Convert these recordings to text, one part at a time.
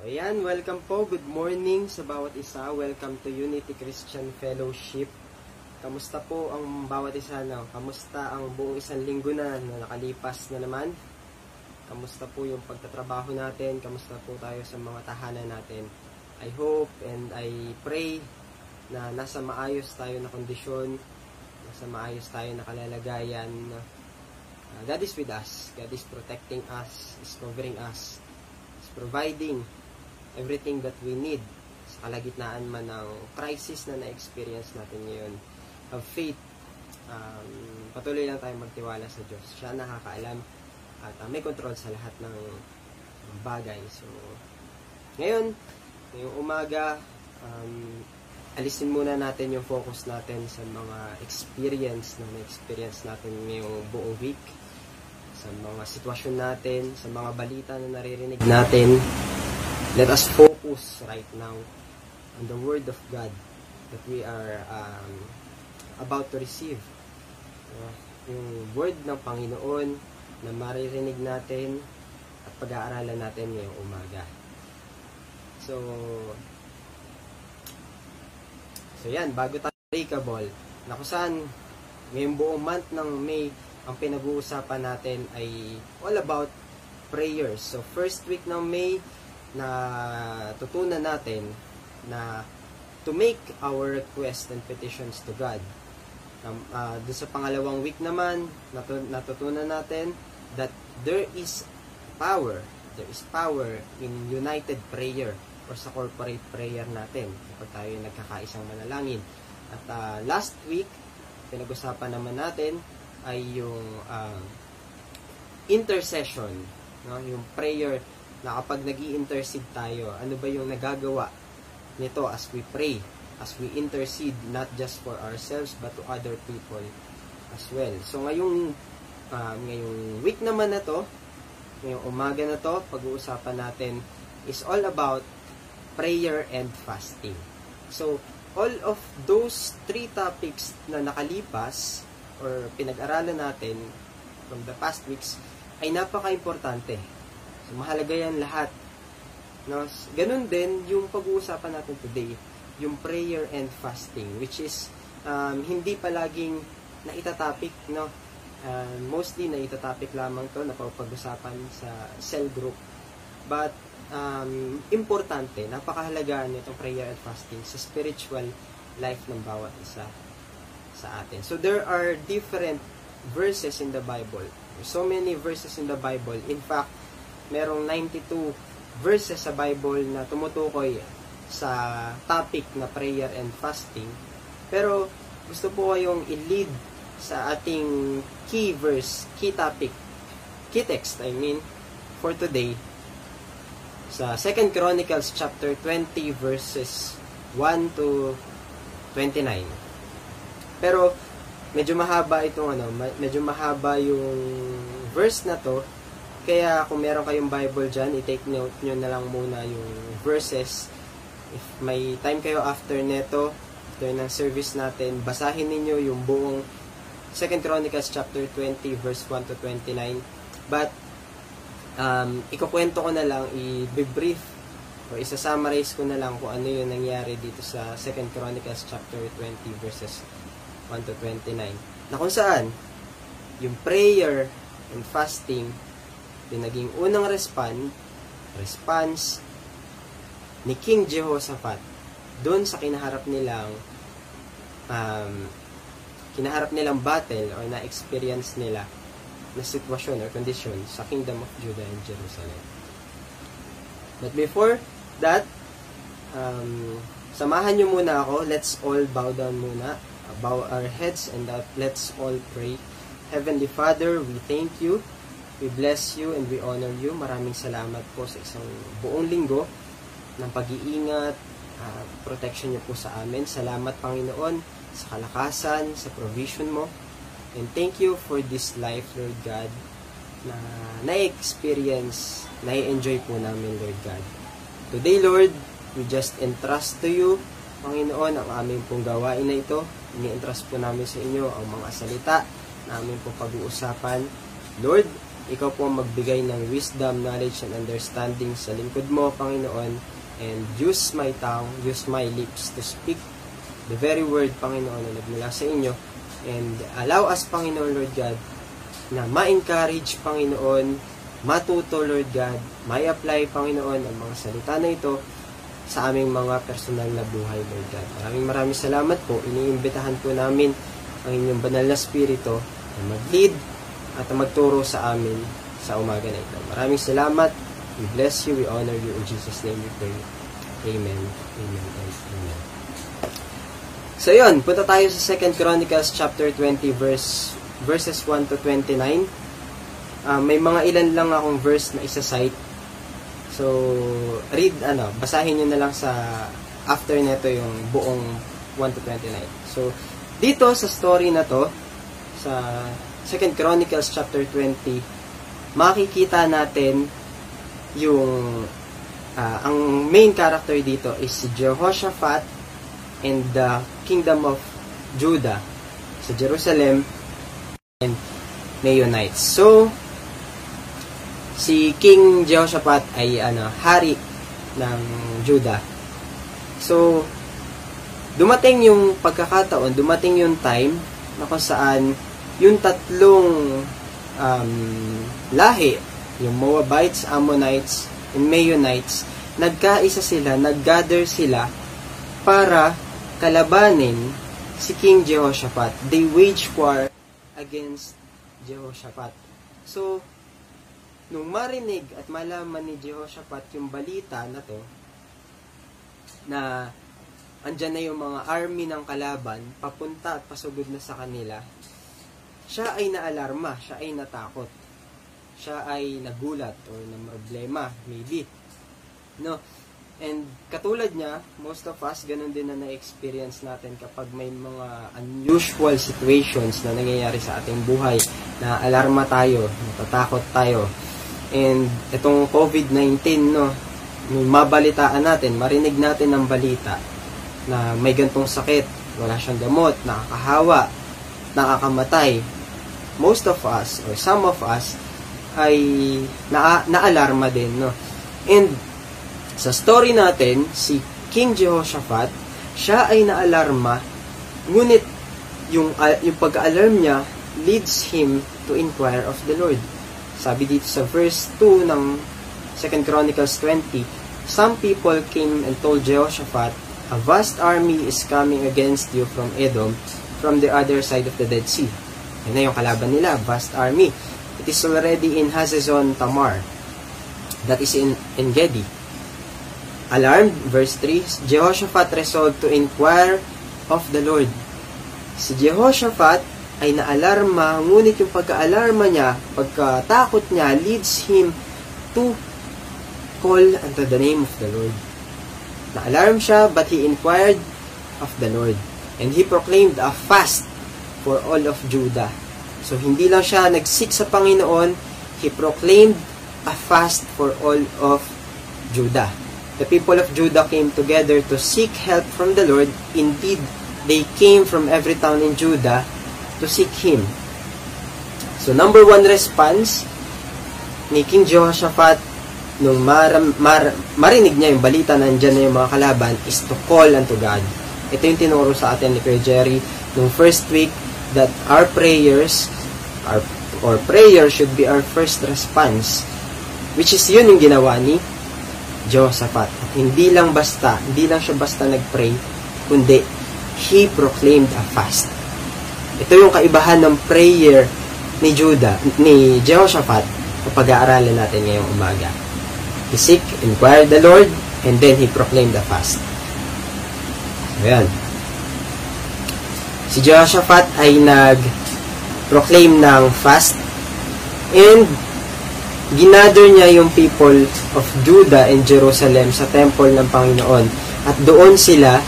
Ayan, welcome po. Good morning sa bawat isa. Welcome to Unity Christian Fellowship. Kamusta po ang bawat isa? No? Kamusta ang buong isang linggo na, na nakalipas na naman? Kamusta po yung pagtatrabaho natin? Kamusta po tayo sa mga tahanan natin? I hope and I pray na nasa maayos tayo na kondisyon, nasa maayos tayo na kalalagayan. Uh, God is with us. God is protecting us, is covering us, is providing everything that we need sa kalagitnaan man ng crisis na na-experience natin ngayon. Have faith. Um, patuloy lang tayo magtiwala sa Diyos. Siya nakakaalam at uh, may control sa lahat ng bagay. So, ngayon, ngayong umaga, um, alisin muna natin yung focus natin sa mga experience na na-experience natin ngayong buong week sa mga sitwasyon natin, sa mga balita na naririnig natin, let us focus right now on the Word of God that we are um, about to receive. Uh, yung Word ng Panginoon na maririnig natin at pag-aaralan natin ngayong umaga. So, so yan, bago tayo breakable, na kung saan ngayong buong month ng May, ang pinag-uusapan natin ay all about prayers. So, first week ng May, na tutunan natin na to make our request and petitions to God. Um, uh, doon sa pangalawang week naman, natu- natutunan natin that there is power, there is power in united prayer or sa corporate prayer natin kapag tayo nagkakaisang manalangin. At uh, last week, pinag-usapan naman natin ay yung uh, intercession, no? yung prayer na kapag nag intercede tayo, ano ba yung nagagawa nito as we pray, as we intercede not just for ourselves but to other people as well. So ngayong uh, ngayong week naman na to, ngayong umaga na to, pag-uusapan natin is all about prayer and fasting. So all of those three topics na nakalipas or pinag-aralan natin from the past weeks ay napaka-importante mahalaga yan lahat. No? Ganun din yung pag-uusapan natin today, yung prayer and fasting, which is um, hindi palaging naitatopic, no? Uh, mostly naitatopic lamang to na pag-usapan sa cell group. But um, importante, napakahalaga nitong prayer and fasting sa spiritual life ng bawat isa sa atin. So there are different verses in the Bible. So many verses in the Bible. In fact, merong 92 verses sa Bible na tumutukoy sa topic na prayer and fasting. Pero gusto po kayong i-lead sa ating key verse, key topic, key text, I mean, for today sa 2 Chronicles chapter 20 verses 1 to 29. Pero medyo mahaba itong ano, medyo mahaba yung verse na to kaya kung meron kayong Bible dyan, i-take note nyo na lang muna yung verses. If may time kayo after neto, after ng service natin, basahin ninyo yung buong 2 Chronicles chapter 20 verse 1 to 29. But um, ikukwento ko na lang, i-brief o isa-summarize ko na lang kung ano yung nangyari dito sa 2 Chronicles chapter 20 verses 1 to 29. Na kung saan, yung prayer and fasting yung naging unang respond, response ni King Jehoshaphat doon sa kinaharap nilang um, kinaharap nilang battle or na-experience nila na sitwasyon or condition sa Kingdom of Judah and Jerusalem. But before that, um, samahan nyo muna ako. Let's all bow down muna. Bow our heads and let's all pray. Heavenly Father, we thank you We bless you and we honor you. Maraming salamat po sa isang buong linggo ng pag-iingat, uh, protection niyo po sa amin. Salamat Panginoon sa kalakasan, sa provision mo. And thank you for this life, Lord God, na na-experience, na-enjoy po namin, Lord God. Today, Lord, we just entrust to you, Panginoon, ang aming pong gawain na ito. Ini-entrust po namin sa inyo ang mga salita na aming pong pag-uusapan. Lord, ikaw po ang magbigay ng wisdom, knowledge, and understanding sa lingkod mo, Panginoon. And use my tongue, use my lips to speak the very word, Panginoon, na nagmula sa inyo. And allow us, Panginoon, Lord God, na ma-encourage, Panginoon, matuto, Lord God, may apply, Panginoon, ang mga salita na ito sa aming mga personal na buhay, Lord God. Maraming maraming salamat po. Iniimbitahan po namin ang inyong banal na spirito na mag-lead at magturo sa amin sa umaga na ito. Maraming salamat. We bless you. We honor you. In Jesus' name we pray. Amen. Amen. And amen. So yun, punta tayo sa 2 Chronicles chapter 20 verse verses 1 to 29. Uh, may mga ilan lang akong verse na isa-cite. So, read, ano, basahin nyo na lang sa after nito yung buong 1 to 29. So, dito sa story na to, sa 2 Chronicles chapter 20, makikita natin yung uh, ang main character dito is si Jehoshaphat and the kingdom of Judah sa Jerusalem and Meunites. So, si King Jehoshaphat ay ano, hari ng Judah. So, dumating yung pagkakataon, dumating yung time na kung saan yung tatlong um, lahi, yung Moabites, Ammonites, and Meunites, nagkaisa sila, naggather sila para kalabanin si King Jehoshaphat. They wage war against Jehoshaphat. So, nung marinig at malaman ni Jehoshaphat yung balita na to, na andyan na yung mga army ng kalaban, papunta at pasugod na sa kanila, siya ay naalarma, siya ay natakot. Siya ay nagulat or na problema, maybe. No? And katulad niya, most of us, ganun din na na-experience natin kapag may mga unusual situations na nangyayari sa ating buhay, na alarma tayo, natatakot tayo. And itong COVID-19, no, mabalitaan natin, marinig natin ng balita na may gantong sakit, wala siyang gamot, nakakahawa, nakakamatay. Most of us, or some of us, ay na naalarma din, no. And sa story natin, si King Jehoshaphat, siya ay naalarma, ngunit yung, uh, yung pag-alarm niya leads him to inquire of the Lord. Sabi dito sa verse 2 ng 2 Chronicles 20, Some people came and told Jehoshaphat, A vast army is coming against you from Edom, from the other side of the Dead Sea. Yan na yung kalaban nila, vast army. It is already in Hazezon Tamar. That is in, in Gedi. Alarmed, verse 3, Jehoshaphat resolved to inquire of the Lord. Si Jehoshaphat ay naalarma, ngunit yung pagka-alarma niya, pagkatakot niya, leads him to call unto the name of the Lord. Na-alarm siya, but he inquired of the Lord. And he proclaimed a fast for all of Judah. So, hindi lang siya nagsik sa Panginoon, he proclaimed a fast for all of Judah the people of Judah came together to seek help from the Lord. Indeed, they came from every town in Judah to seek Him. So, number one response ni King Jehoshaphat nung mar, mar, marinig niya yung balita na andyan na yung mga kalaban is to call unto God. Ito yung tinuro sa atin ni Kuya Jerry nung first week that our prayers our, or prayer should be our first response which is yun yung ginawa ni Jehoshaphat. At hindi lang basta, hindi lang siya basta nag-pray, kundi he proclaimed a fast. Ito yung kaibahan ng prayer ni Judah, ni Jehoshaphat na pag-aaralan natin ngayong umaga. He seek, inquired the Lord, and then he proclaimed a fast. Ayan. Si Jehoshaphat ay nag-proclaim ng fast and ginather niya yung people of Judah and Jerusalem sa temple ng Panginoon. At doon sila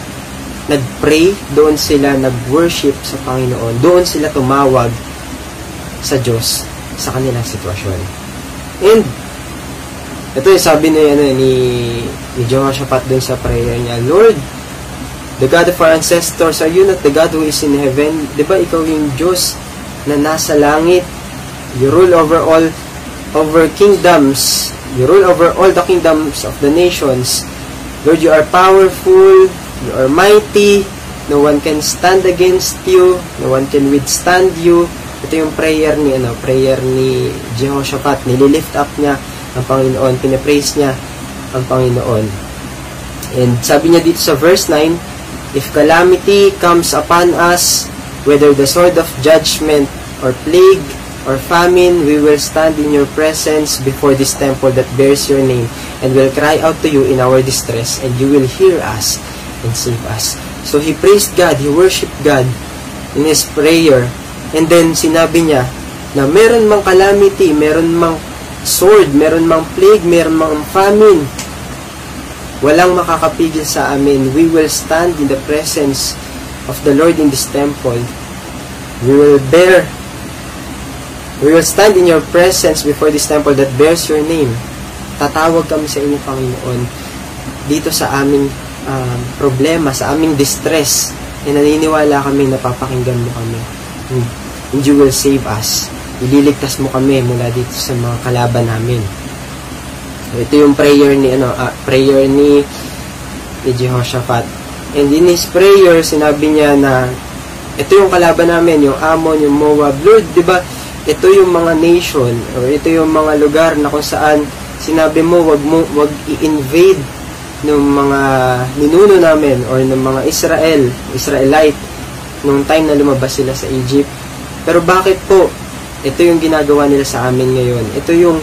nag-pray, doon sila nag-worship sa Panginoon, doon sila tumawag sa Diyos sa kanilang sitwasyon. And, ito yung sabi ni, ano, ni, ni Jehoshaphat doon sa prayer niya, Lord, the God of our ancestors, are you not the God who is in heaven? Di ba ikaw yung Diyos na nasa langit? You rule over all over kingdoms. You rule over all the kingdoms of the nations. Lord, you are powerful. You are mighty. No one can stand against you. No one can withstand you. Ito yung prayer ni ano, prayer ni Jehoshaphat. Nililift up niya ang Panginoon. Pinapraise niya ang Panginoon. And sabi niya dito sa verse 9, If calamity comes upon us, whether the sword of judgment or plague or famine, we will stand in your presence before this temple that bears your name and will cry out to you in our distress and you will hear us and save us. So he praised God, he worshiped God in his prayer and then sinabi niya na meron mang calamity, meron mang sword, meron mang plague, meron mang famine, walang makakapigil sa amin. We will stand in the presence of the Lord in this temple. We will bear We will stand in your presence before this temple that bears your name. Tatawag kami sa inyo, Panginoon, dito sa aming um, problema, sa aming distress. E naniniwala kami na papakinggan mo kami. And you will save us. Ililigtas mo kami mula dito sa mga kalaban namin. So, ito yung prayer ni ano, uh, prayer ni ni Jehoshaphat. And in his prayer, sinabi niya na ito yung kalaban namin, yung Ammon, yung Moab. Lord, di ba, ito yung mga nation or ito yung mga lugar na kung saan sinabi mo wag mo wag i-invade ng mga ninuno namin or ng mga Israel, Israelite nung time na lumabas sila sa Egypt. Pero bakit po ito yung ginagawa nila sa amin ngayon? Ito yung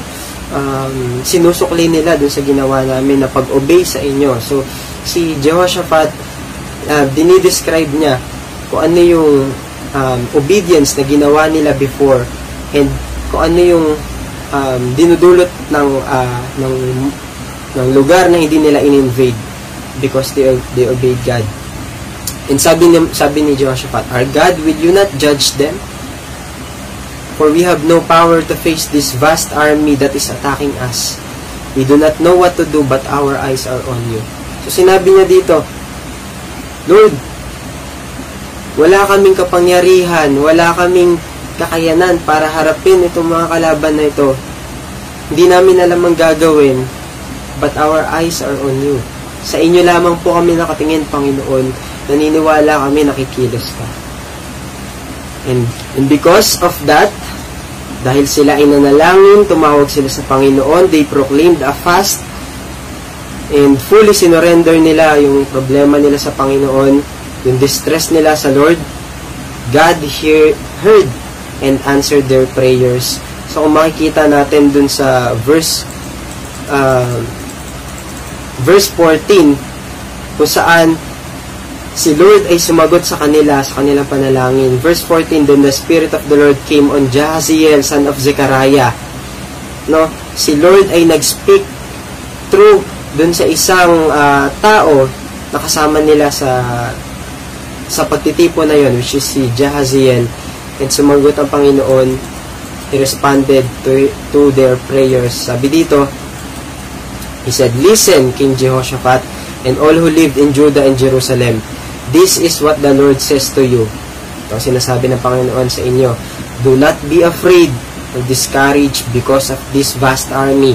um, sinusukli nila dun sa ginawa namin na pag-obey sa inyo. So, si Jehoshaphat, uh, dinidescribe niya kung ano yung um, obedience na ginawa nila before and kung ano yung um, dinudulot ng, uh, ng ng lugar na hindi nila in-invade because they, they obeyed God. And sabi ni, sabi ni Jehoshaphat, Our God, will you not judge them? For we have no power to face this vast army that is attacking us. We do not know what to do, but our eyes are on you. So sinabi niya dito, Lord, wala kaming kapangyarihan, wala kaming kakayanan para harapin itong mga kalaban na ito. Hindi namin alam ang gagawin, but our eyes are on you. Sa inyo lamang po kami nakatingin, Panginoon. Naniniwala kami nakikilos ka. And, and because of that, dahil sila ay nanalangin, tumawag sila sa Panginoon, they proclaimed a fast, and fully sinorender nila yung problema nila sa Panginoon, yung distress nila sa Lord, God hear, heard and answered their prayers. So kung makikita natin dun sa verse uh, verse 14 kung saan si Lord ay sumagot sa kanila sa kanilang panalangin. Verse 14, Then the Spirit of the Lord came on Jahaziel, son of Zechariah. No? Si Lord ay nag-speak through dun sa isang uh, tao na kasama nila sa sa pagtitipon na yon which is si Jahaziel and sumagot ang Panginoon he responded to, to their prayers sabi dito he said listen King Jehoshaphat and all who lived in Judah and Jerusalem this is what the Lord says to you ito sinasabi ng Panginoon sa inyo do not be afraid or discouraged because of this vast army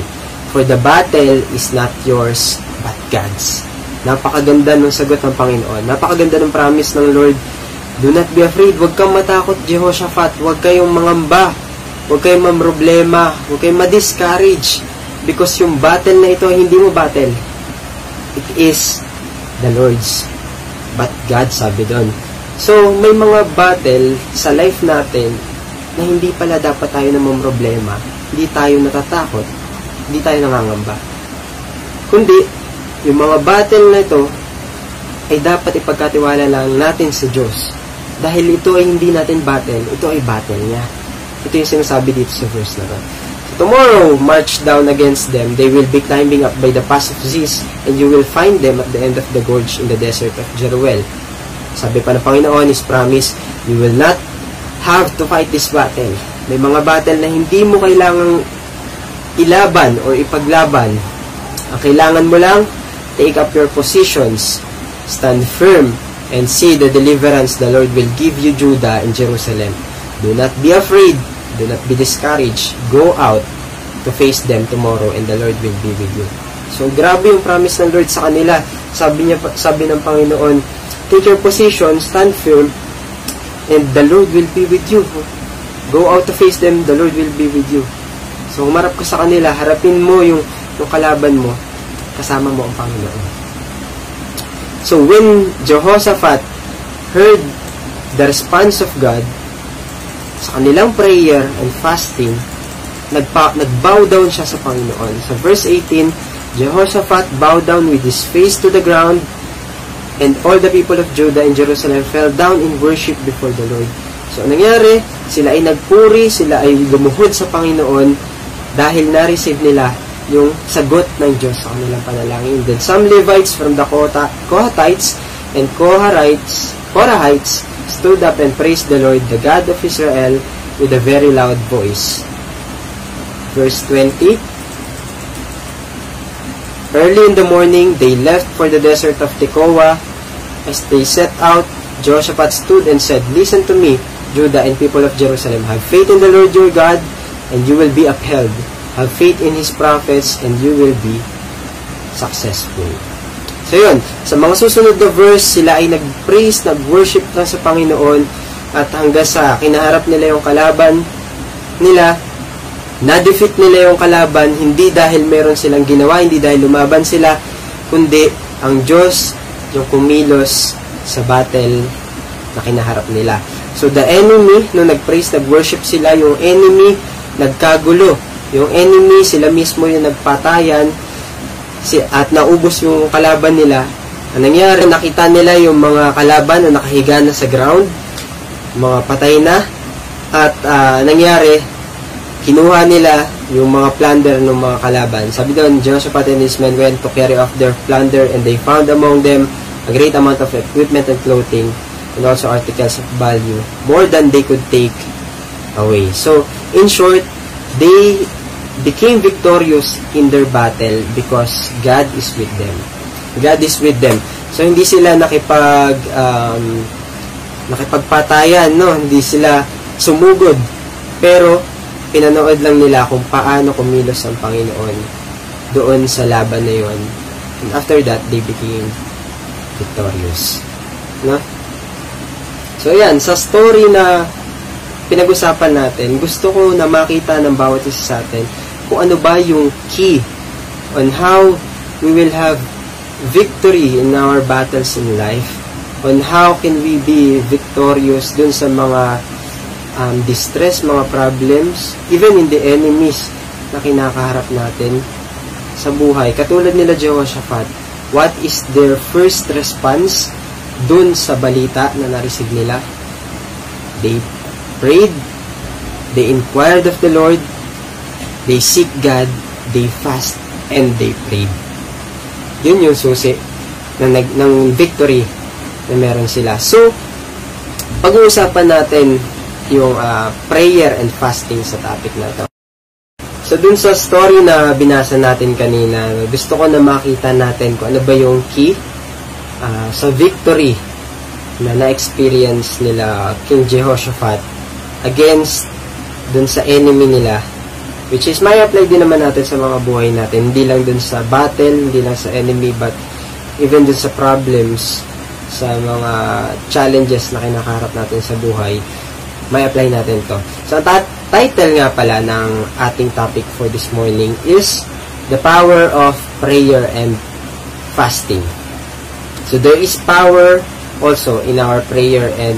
for the battle is not yours but God's Napakaganda ng sagot ng Panginoon. Napakaganda ng promise ng Lord. Do not be afraid. Huwag kang matakot, Jehoshaphat. Huwag kayong mangamba. Huwag kayong mamroblema. Huwag kayong ma-discourage. Because yung battle na ito, hindi mo battle. It is the Lord's. But God, sabi doon. So, may mga battle sa life natin na hindi pala dapat tayo na mamroblema. Hindi tayo natatakot. Hindi tayo nangangamba. Kundi, yung mga battle na ito ay dapat ipagkatiwala lang natin sa Diyos. Dahil ito ay hindi natin battle, ito ay battle niya. Ito yung sinasabi dito sa verse na to. Tomorrow, march down against them. They will be climbing up by the pass of Ziz, and you will find them at the end of the gorge in the desert of Jeruel. Sabi pa ng Panginoon, His promise, you will not have to fight this battle. May mga battle na hindi mo kailangang ilaban or ipaglaban. Ang kailangan mo lang, Take up your positions, stand firm, and see the deliverance the Lord will give you, Judah and Jerusalem. Do not be afraid, do not be discouraged. Go out to face them tomorrow and the Lord will be with you. So, grabe yung promise ng Lord sa kanila. Sabi niya, sabi ng Panginoon, take your position, stand firm, and the Lord will be with you. Go out to face them, the Lord will be with you. So, humarap ka sa kanila, harapin mo yung, yung kalaban mo, kasama mo ang Panginoon. So, when Jehoshaphat heard the response of God sa kanilang prayer and fasting, nagpa, nagbow down siya sa Panginoon. Sa verse 18, Jehoshaphat bowed down with his face to the ground, and all the people of Judah and Jerusalem fell down in worship before the Lord. So, nangyari, sila ay nagpuri, sila ay lumuhod sa Panginoon dahil na-receive nila yung sagot ng Diyos sa kanilang panalangin. Then some Levites from the Kohathites and Koharites, Korahites stood up and praised the Lord, the God of Israel, with a very loud voice. Verse 20, Early in the morning, they left for the desert of Tekoa. As they set out, Jehoshaphat stood and said, Listen to me, Judah and people of Jerusalem. Have faith in the Lord your God, and you will be upheld. Have faith in His prophets, and you will be successful. So yun, sa mga susunod na verse, sila ay nag-praise, nag-worship lang sa Panginoon, at hanggang sa kinaharap nila yung kalaban nila, na-defeat nila yung kalaban hindi dahil meron silang ginawa, hindi dahil lumaban sila, kundi ang Diyos yung kumilos sa battle na kinaharap nila. So the enemy, no nag-praise, nag-worship sila, yung enemy nagkagulo. Yung enemy, sila mismo yung nagpatayan si, at naubos yung kalaban nila. Ang nangyari, nakita nila yung mga kalaban na nakahiga na sa ground, mga patay na, at uh, nangyari, kinuha nila yung mga plunder ng mga kalaban. Sabi doon, Jehoshaphat and his men went to carry off their plunder and they found among them a great amount of equipment and clothing and also articles of value, more than they could take away. So, in short, they became victorious in their battle because God is with them. God is with them. So, hindi sila nakipag, um, nakipagpatayan, no? Hindi sila sumugod. Pero, pinanood lang nila kung paano kumilos ang Panginoon doon sa laban na yon. And after that, they became victorious. No? So, yan. Sa story na pinag-usapan natin, gusto ko na makita ng bawat isa sa atin kung ano ba yung key on how we will have victory in our battles in life, on how can we be victorious dun sa mga um, distress, mga problems, even in the enemies na kinakaharap natin sa buhay. Katulad nila Jehoshaphat, what is their first response dun sa balita na na-receive nila? They prayed, they inquired of the Lord, they seek God, they fast, and they prayed. Yun yung susi ng, ng victory na meron sila. So, pag-uusapan natin yung uh, prayer and fasting sa topic na to. So dun sa story na binasa natin kanina, gusto ko na makita natin kung ano ba yung key uh, sa victory na na-experience nila King Jehoshaphat against dun sa enemy nila which is may apply din naman natin sa mga buhay natin hindi lang dun sa battle, hindi lang sa enemy but even dun sa problems sa mga challenges na kinakaharap natin sa buhay may apply natin to. So, ang title nga pala ng ating topic for this morning is The Power of Prayer and Fasting. So, there is power also in our prayer and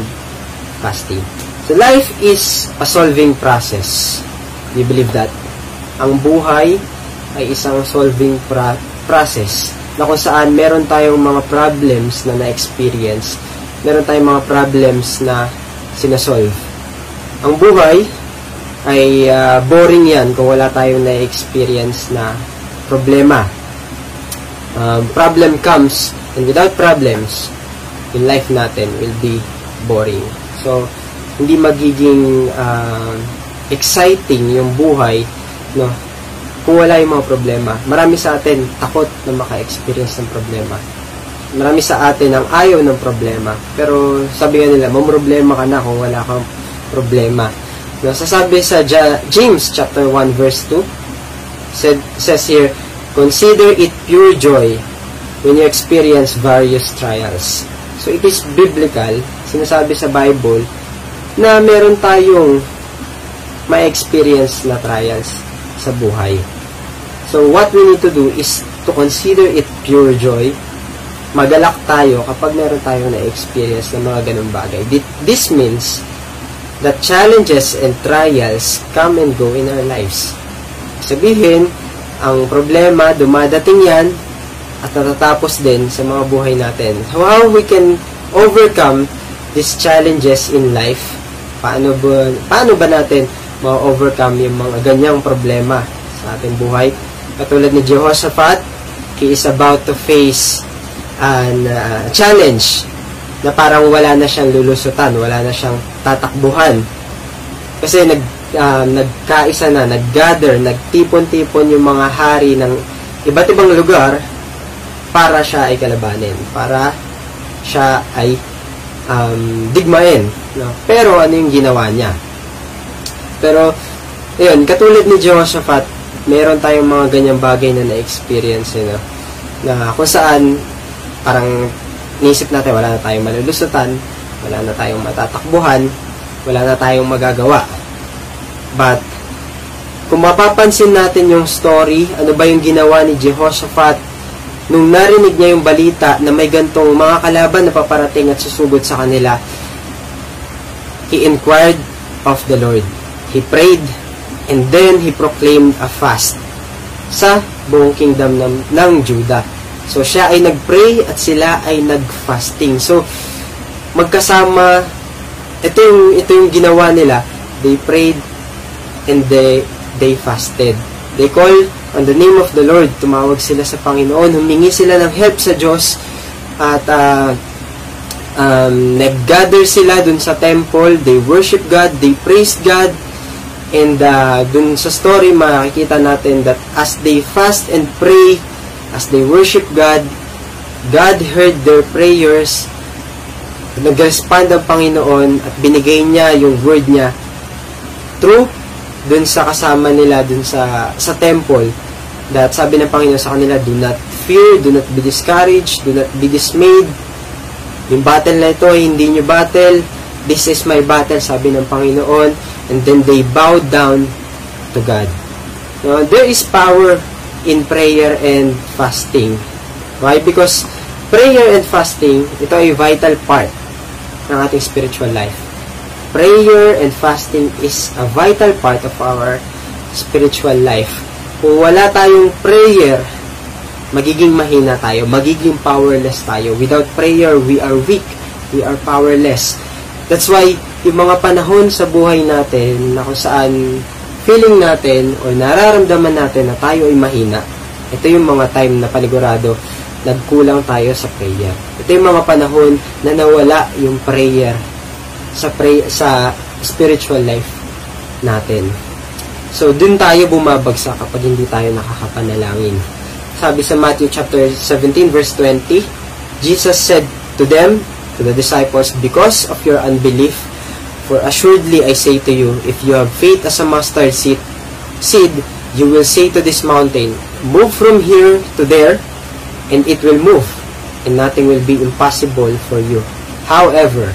fasting. So, life is a solving process. You believe that? Ang buhay ay isang solving pra- process na kung saan meron tayong mga problems na na-experience, meron tayong mga problems na sinasolve ang buhay ay uh, boring yan kung wala tayong na-experience na problema. Um, problem comes, and without problems, in life natin will be boring. So, hindi magiging uh, exciting yung buhay, no? Kung wala yung mga problema. Marami sa atin takot na maka-experience ng problema. Marami sa atin ang ayaw ng problema. Pero sabi nga nila, problema ka na kung wala kang problema. Nasasabi sa James chapter 1 verse 2, Said, says here, consider it pure joy when you experience various trials. So it is biblical, sinasabi sa Bible, na meron tayong ma-experience na trials sa buhay. So what we need to do is to consider it pure joy. Magalak tayo kapag meron tayong na-experience ng mga ganung bagay. This means that challenges and trials come and go in our lives. Sabihin, ang problema, dumadating yan, at natatapos din sa mga buhay natin. How we can overcome these challenges in life? Paano ba, paano ba natin ma-overcome yung mga ganyang problema sa ating buhay? Katulad ni Jehoshaphat, he is about to face an uh, challenge na parang wala na siyang lulusutan, wala na siyang tatakbuhan. Kasi nag, uh, nagkaisa na, naggather, nagtipon-tipon yung mga hari ng iba't ibang lugar para siya ay kalabanin, para siya ay um, digmain. No? Pero ano yung ginawa niya? Pero, ayun, katulad ni Jehoshaphat, meron tayong mga ganyang bagay na na-experience, you know, na kung saan parang nisip natin wala na tayong malulusutan, wala na tayong matatakbuhan, wala na tayong magagawa. But, kung mapapansin natin yung story, ano ba yung ginawa ni Jehoshaphat nung narinig niya yung balita na may gantong mga kalaban na paparating at susugod sa kanila, he inquired of the Lord. He prayed, and then he proclaimed a fast sa buong kingdom ng, ng Judah. So, siya ay nagpray at sila ay nagfasting. So, magkasama, ito yung, ito yung ginawa nila. They prayed and they, they fasted. They call on the name of the Lord. Tumawag sila sa Panginoon. Humingi sila ng help sa Diyos. At uh, um, nag-gather sila dun sa temple. They worship God. They praise God. And uh, dun sa story, makikita natin that as they fast and pray, as they worship God, God heard their prayers. Nag-respond ang Panginoon at binigay niya yung word niya through dun sa kasama nila dun sa sa temple that sabi ng Panginoon sa kanila, do not fear, do not be discouraged, do not be dismayed. Yung battle na ito, hindi nyo battle. This is my battle, sabi ng Panginoon. And then they bowed down to God. Now, there is power in prayer and fasting. Why? Because prayer and fasting, ito ay vital part ng ating spiritual life. Prayer and fasting is a vital part of our spiritual life kung wala tayong prayer, magiging mahina tayo, magiging powerless tayo. Without prayer, we are weak, we are powerless. That's why, yung mga panahon sa buhay natin na kung saan feeling natin o nararamdaman natin na tayo ay mahina, ito yung mga time na panigurado nagkulang tayo sa prayer. Ito yung mga panahon na nawala yung prayer sa pray sa spiritual life natin. So, dun tayo bumabagsak kapag hindi tayo nakakapanalangin. Sabi sa Matthew chapter 17 verse 20, Jesus said to them, to the disciples, Because of your unbelief, for assuredly I say to you, if you have faith as a mustard seed, seed, you will say to this mountain, Move from here to there, and it will move, and nothing will be impossible for you. However,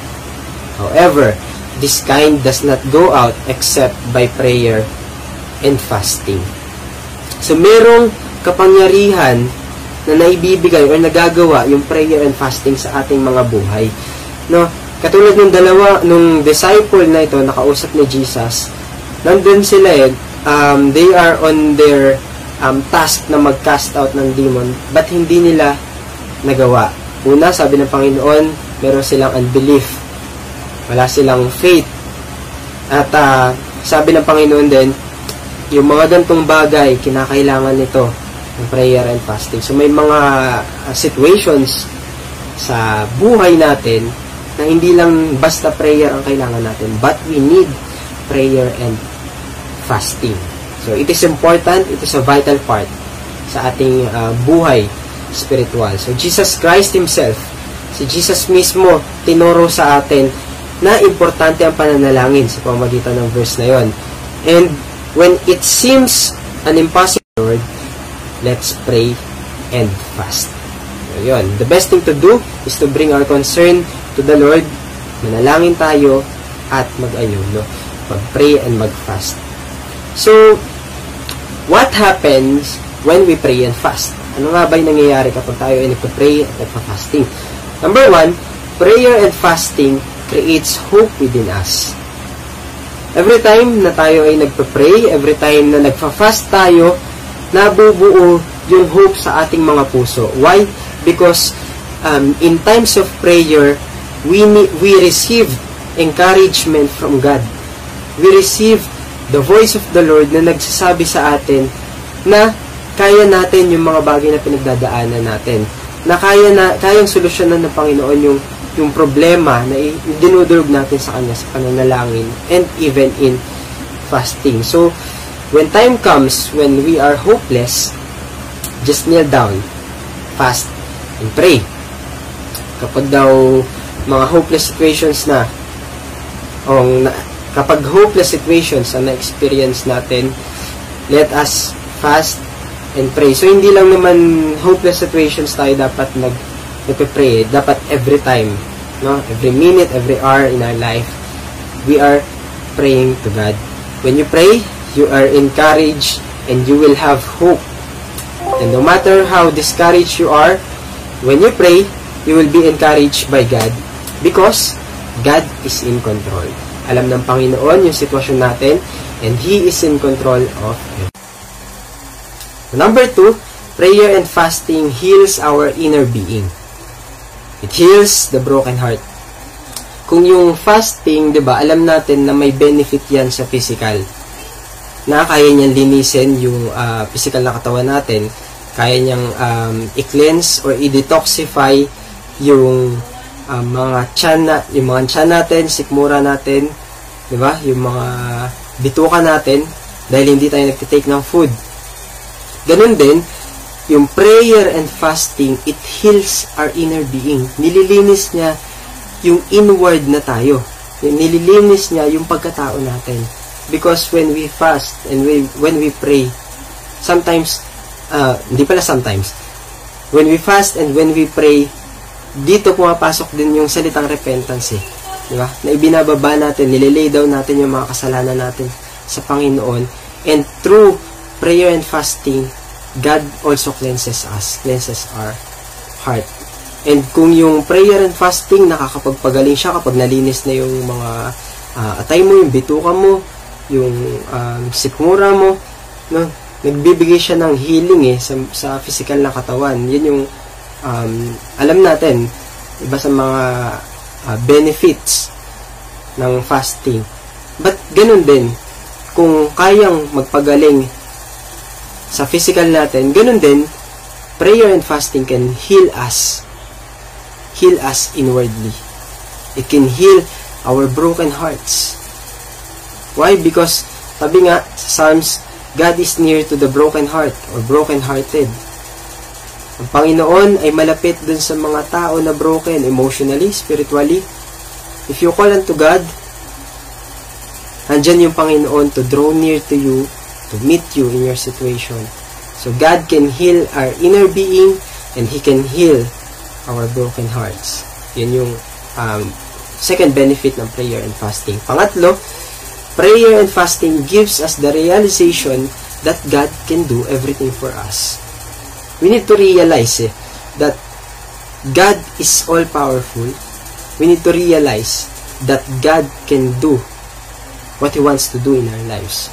however, this kind does not go out except by prayer and fasting. So, merong kapangyarihan na naibibigay or nagagawa yung prayer and fasting sa ating mga buhay. No? Katulad ng dalawa, nung disciple na ito, nakausap ni Jesus, nandun sila eh, um, they are on their um, task na mag-cast out ng demon, but hindi nila nagawa. Una, sabi ng Panginoon, meron silang unbelief. Wala silang faith. At uh, sabi ng Panginoon din, yung mga gantong bagay, kinakailangan nito ng prayer and fasting. So may mga uh, situations sa buhay natin na hindi lang basta prayer ang kailangan natin, but we need prayer and fasting. So it is important, it is a vital part sa ating uh, buhay spiritual. So Jesus Christ Himself, si Jesus mismo, tinuro sa atin na importante ang pananalangin sa pamagitan ng verse na yon. And when it seems an impossible Lord, let's pray and fast. So, yun. The best thing to do is to bring our concern to the Lord, manalangin tayo, at mag-ayun, no? Mag-pray and mag-fast. So, what happens when we pray and fast? Ano nga ba yung nangyayari kapag tayo ay nagpa-pray at nagpa-fasting? Number one, prayer and fasting creates hope within us. Every time na tayo ay nagpa-pray, every time na nagfa-fast tayo, nabubuo yung hope sa ating mga puso. Why? Because um, in times of prayer, we, we receive encouragement from God. We receive the voice of the Lord na nagsasabi sa atin na kaya natin yung mga bagay na pinagdadaanan natin. Na kaya na kayang solusyonan ng Panginoon yung yung problema na dinudurog natin sa Kanya sa pananalangin and even in fasting. So, when time comes when we are hopeless, just kneel down, fast, and pray. Kapag daw mga hopeless situations na, o kapag hopeless situations ang na-experience natin, let us fast and pray. So, hindi lang naman hopeless situations tayo dapat nag nagpe-pray. Dapat every time, no? Every minute, every hour in our life, we are praying to God. When you pray, you are encouraged and you will have hope. And no matter how discouraged you are, when you pray, you will be encouraged by God because God is in control. Alam ng Panginoon yung sitwasyon natin and He is in control of it. Number two, prayer and fasting heals our inner being. It heals the broken heart. Kung yung fasting, 'di ba, alam natin na may benefit 'yan sa physical. Na kaya niyang linisin yung uh, physical na katawan natin, kaya niyang um, i-cleanse or i-detoxify yung um, mga tiyan na, yung mga tiyan natin, sikmura natin, 'di ba? Yung mga bituka natin dahil hindi tayo nagte-take ng food. Ganun din, yung prayer and fasting, it heals our inner being. Nililinis niya yung inward na tayo. Nililinis niya yung pagkatao natin. Because when we fast and we, when we pray, sometimes, uh, hindi pala sometimes, when we fast and when we pray, dito pumapasok din yung salitang repentance eh. Di ba? Na ibinababa natin, nililay down natin yung mga kasalanan natin sa Panginoon. And through prayer and fasting, God also cleanses us, cleanses our heart. And kung yung prayer and fasting, nakakapagpagaling siya kapag nalinis na yung mga uh, atay mo, yung bituka mo, yung um, sikmura mo, no? nagbibigay siya ng healing eh sa, sa physical na katawan. Yun yung um, alam natin, iba sa mga uh, benefits ng fasting. But ganun din, kung kayang magpagaling sa physical natin, ganun din, prayer and fasting can heal us. Heal us inwardly. It can heal our broken hearts. Why? Because, sabi nga sa Psalms, God is near to the broken heart or broken-hearted. Ang Panginoon ay malapit dun sa mga tao na broken emotionally, spiritually. If you call unto God, andyan yung Panginoon to draw near to you to meet you in your situation. So God can heal our inner being and He can heal our broken hearts. Yun yung um, second benefit ng prayer and fasting. Pangatlo, prayer and fasting gives us the realization that God can do everything for us. We need to realize eh, that God is all-powerful. We need to realize that God can do what He wants to do in our lives.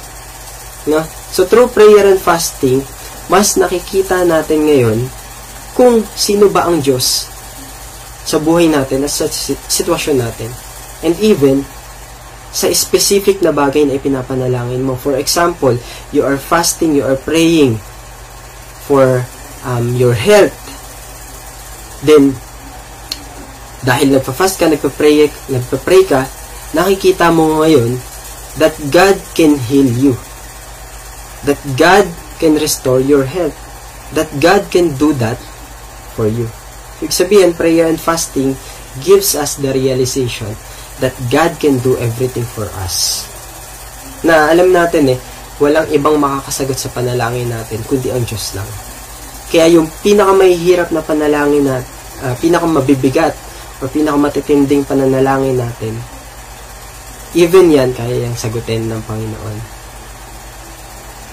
No? So, through prayer and fasting, mas nakikita natin ngayon kung sino ba ang Diyos sa buhay natin at sa sitwasyon natin. And even, sa specific na bagay na ipinapanalangin mo. For example, you are fasting, you are praying for um, your health. Then, dahil nagpa-fast ka, nagpa-pray, nagpa-pray ka, nakikita mo ngayon that God can heal you that God can restore your health. That God can do that for you. Ibig sabihin, prayer and fasting gives us the realization that God can do everything for us. Na alam natin eh, walang ibang makakasagot sa panalangin natin, kundi ang Diyos lang. Kaya yung pinakamahihirap na panalangin na, uh, pinakamabibigat, o pinakamatitinding pananalangin natin, even yan, kaya yung sagutin ng Panginoon.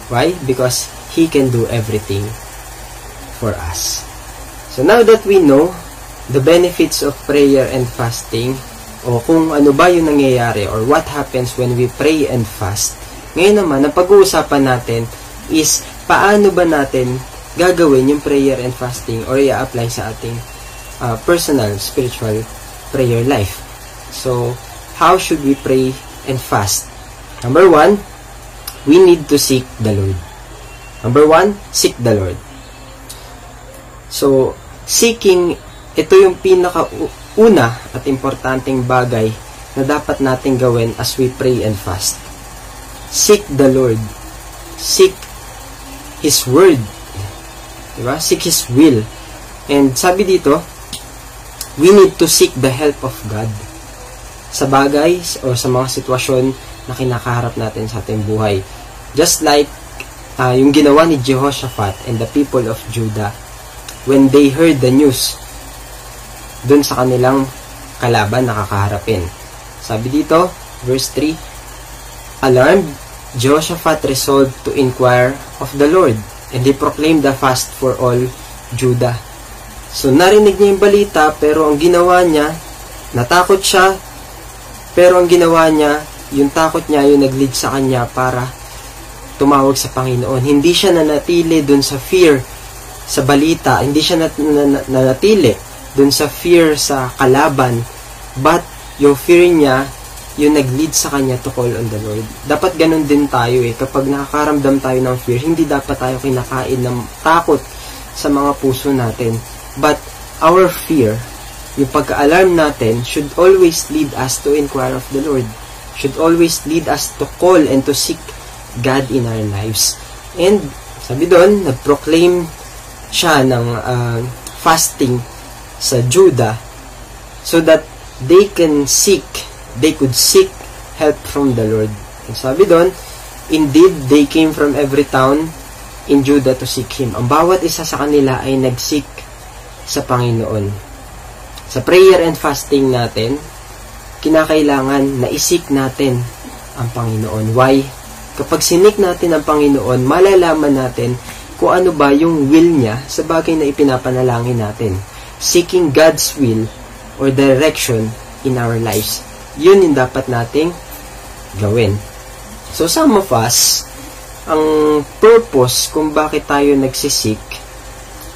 Why? Because He can do everything for us. So now that we know the benefits of prayer and fasting, o kung ano ba yung nangyayari or what happens when we pray and fast, ngayon naman, ang pag-uusapan natin is paano ba natin gagawin yung prayer and fasting or i-apply sa ating uh, personal spiritual prayer life. So, how should we pray and fast? Number one, we need to seek the Lord. Number one, seek the Lord. So, seeking, ito yung pinaka-una at importanteng bagay na dapat nating gawin as we pray and fast. Seek the Lord. Seek His Word. Diba? Seek His will. And sabi dito, we need to seek the help of God sa bagay o sa mga sitwasyon na kinakaharap natin sa ating buhay. Just like uh, yung ginawa ni Jehoshaphat and the people of Judah when they heard the news dun sa kanilang kalaban na kakaharapin. Sabi dito, verse 3, Alarmed, Jehoshaphat resolved to inquire of the Lord, and he proclaimed the fast for all Judah. So, narinig niya yung balita, pero ang ginawa niya, natakot siya, pero ang ginawa niya, yung takot niya, yung nag-lead sa kanya para tumawag sa Panginoon. Hindi siya nanatili dun sa fear sa balita, hindi siya nat- nanatili dun sa fear sa kalaban, but yung fear niya, yung nag-lead sa kanya to call on the Lord. Dapat ganun din tayo eh. Kapag nakakaramdam tayo ng fear, hindi dapat tayo kinakain ng takot sa mga puso natin. But our fear, yung pagka-alarm natin, should always lead us to inquire of the Lord. Should always lead us to call and to seek God in our lives. And sabi doon, nag-proclaim siya ng uh, fasting sa Judah so that they can seek, they could seek help from the Lord. And sabi doon, indeed, they came from every town in Judah to seek Him. Ang bawat isa sa kanila ay nag-seek sa Panginoon. Sa prayer and fasting natin, kinakailangan na isik natin ang Panginoon. Why? Kapag sinik natin ang Panginoon, malalaman natin kung ano ba yung will niya sa bagay na ipinapanalangin natin. Seeking God's will or direction in our lives. Yun yung dapat nating gawin. So some of us, ang purpose kung bakit tayo nagsisik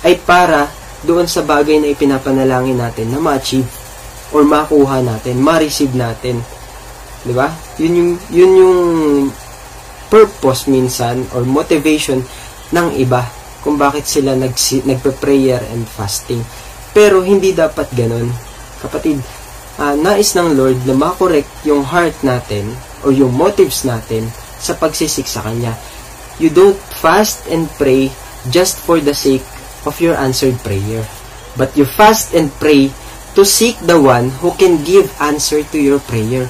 ay para doon sa bagay na ipinapanalangin natin na ma-achieve or makuha natin, ma-receive natin. 'Di ba? Yun yung yun yung purpose minsan or motivation ng iba kung bakit sila nagsi, nagpe-prayer and fasting. Pero hindi dapat ganun. Kapatid, uh, nais ng Lord na makorek yung heart natin or yung motives natin sa pagsisik sa Kanya. You don't fast and pray just for the sake of your answered prayer. But you fast and pray to seek the one who can give answer to your prayer.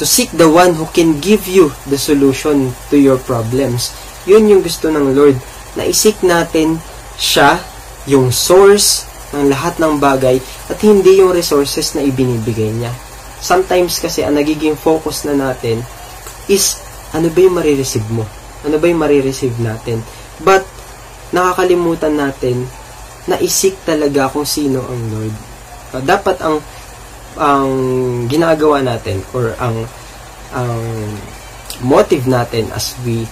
To seek the one who can give you the solution to your problems. Yun yung gusto ng Lord. Na isik natin siya, yung source ng lahat ng bagay, at hindi yung resources na ibinibigay niya. Sometimes kasi ang nagiging focus na natin is ano ba yung marireceive mo? Ano ba yung marireceive natin? But, nakakalimutan natin na isik talaga kung sino ang Lord. Uh, dapat ang ang ginagawa natin or ang ang motive natin as we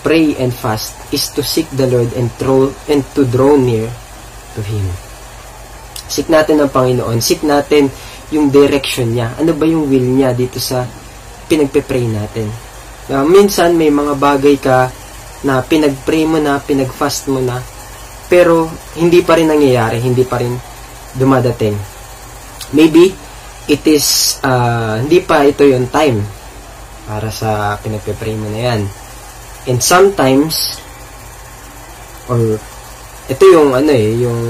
pray and fast is to seek the Lord and, throw, and to draw near to Him. Seek natin ang Panginoon. Seek natin yung direction niya. Ano ba yung will niya dito sa pinagpe-pray natin. Uh, minsan may mga bagay ka na pinag-pray mo na, pinag-fast mo na, pero hindi pa rin nangyayari, hindi pa rin dumadating. Maybe, it is, uh, hindi pa ito yung time para sa pinagpe-pray mo na yan. And sometimes, or ito yung ano eh, yung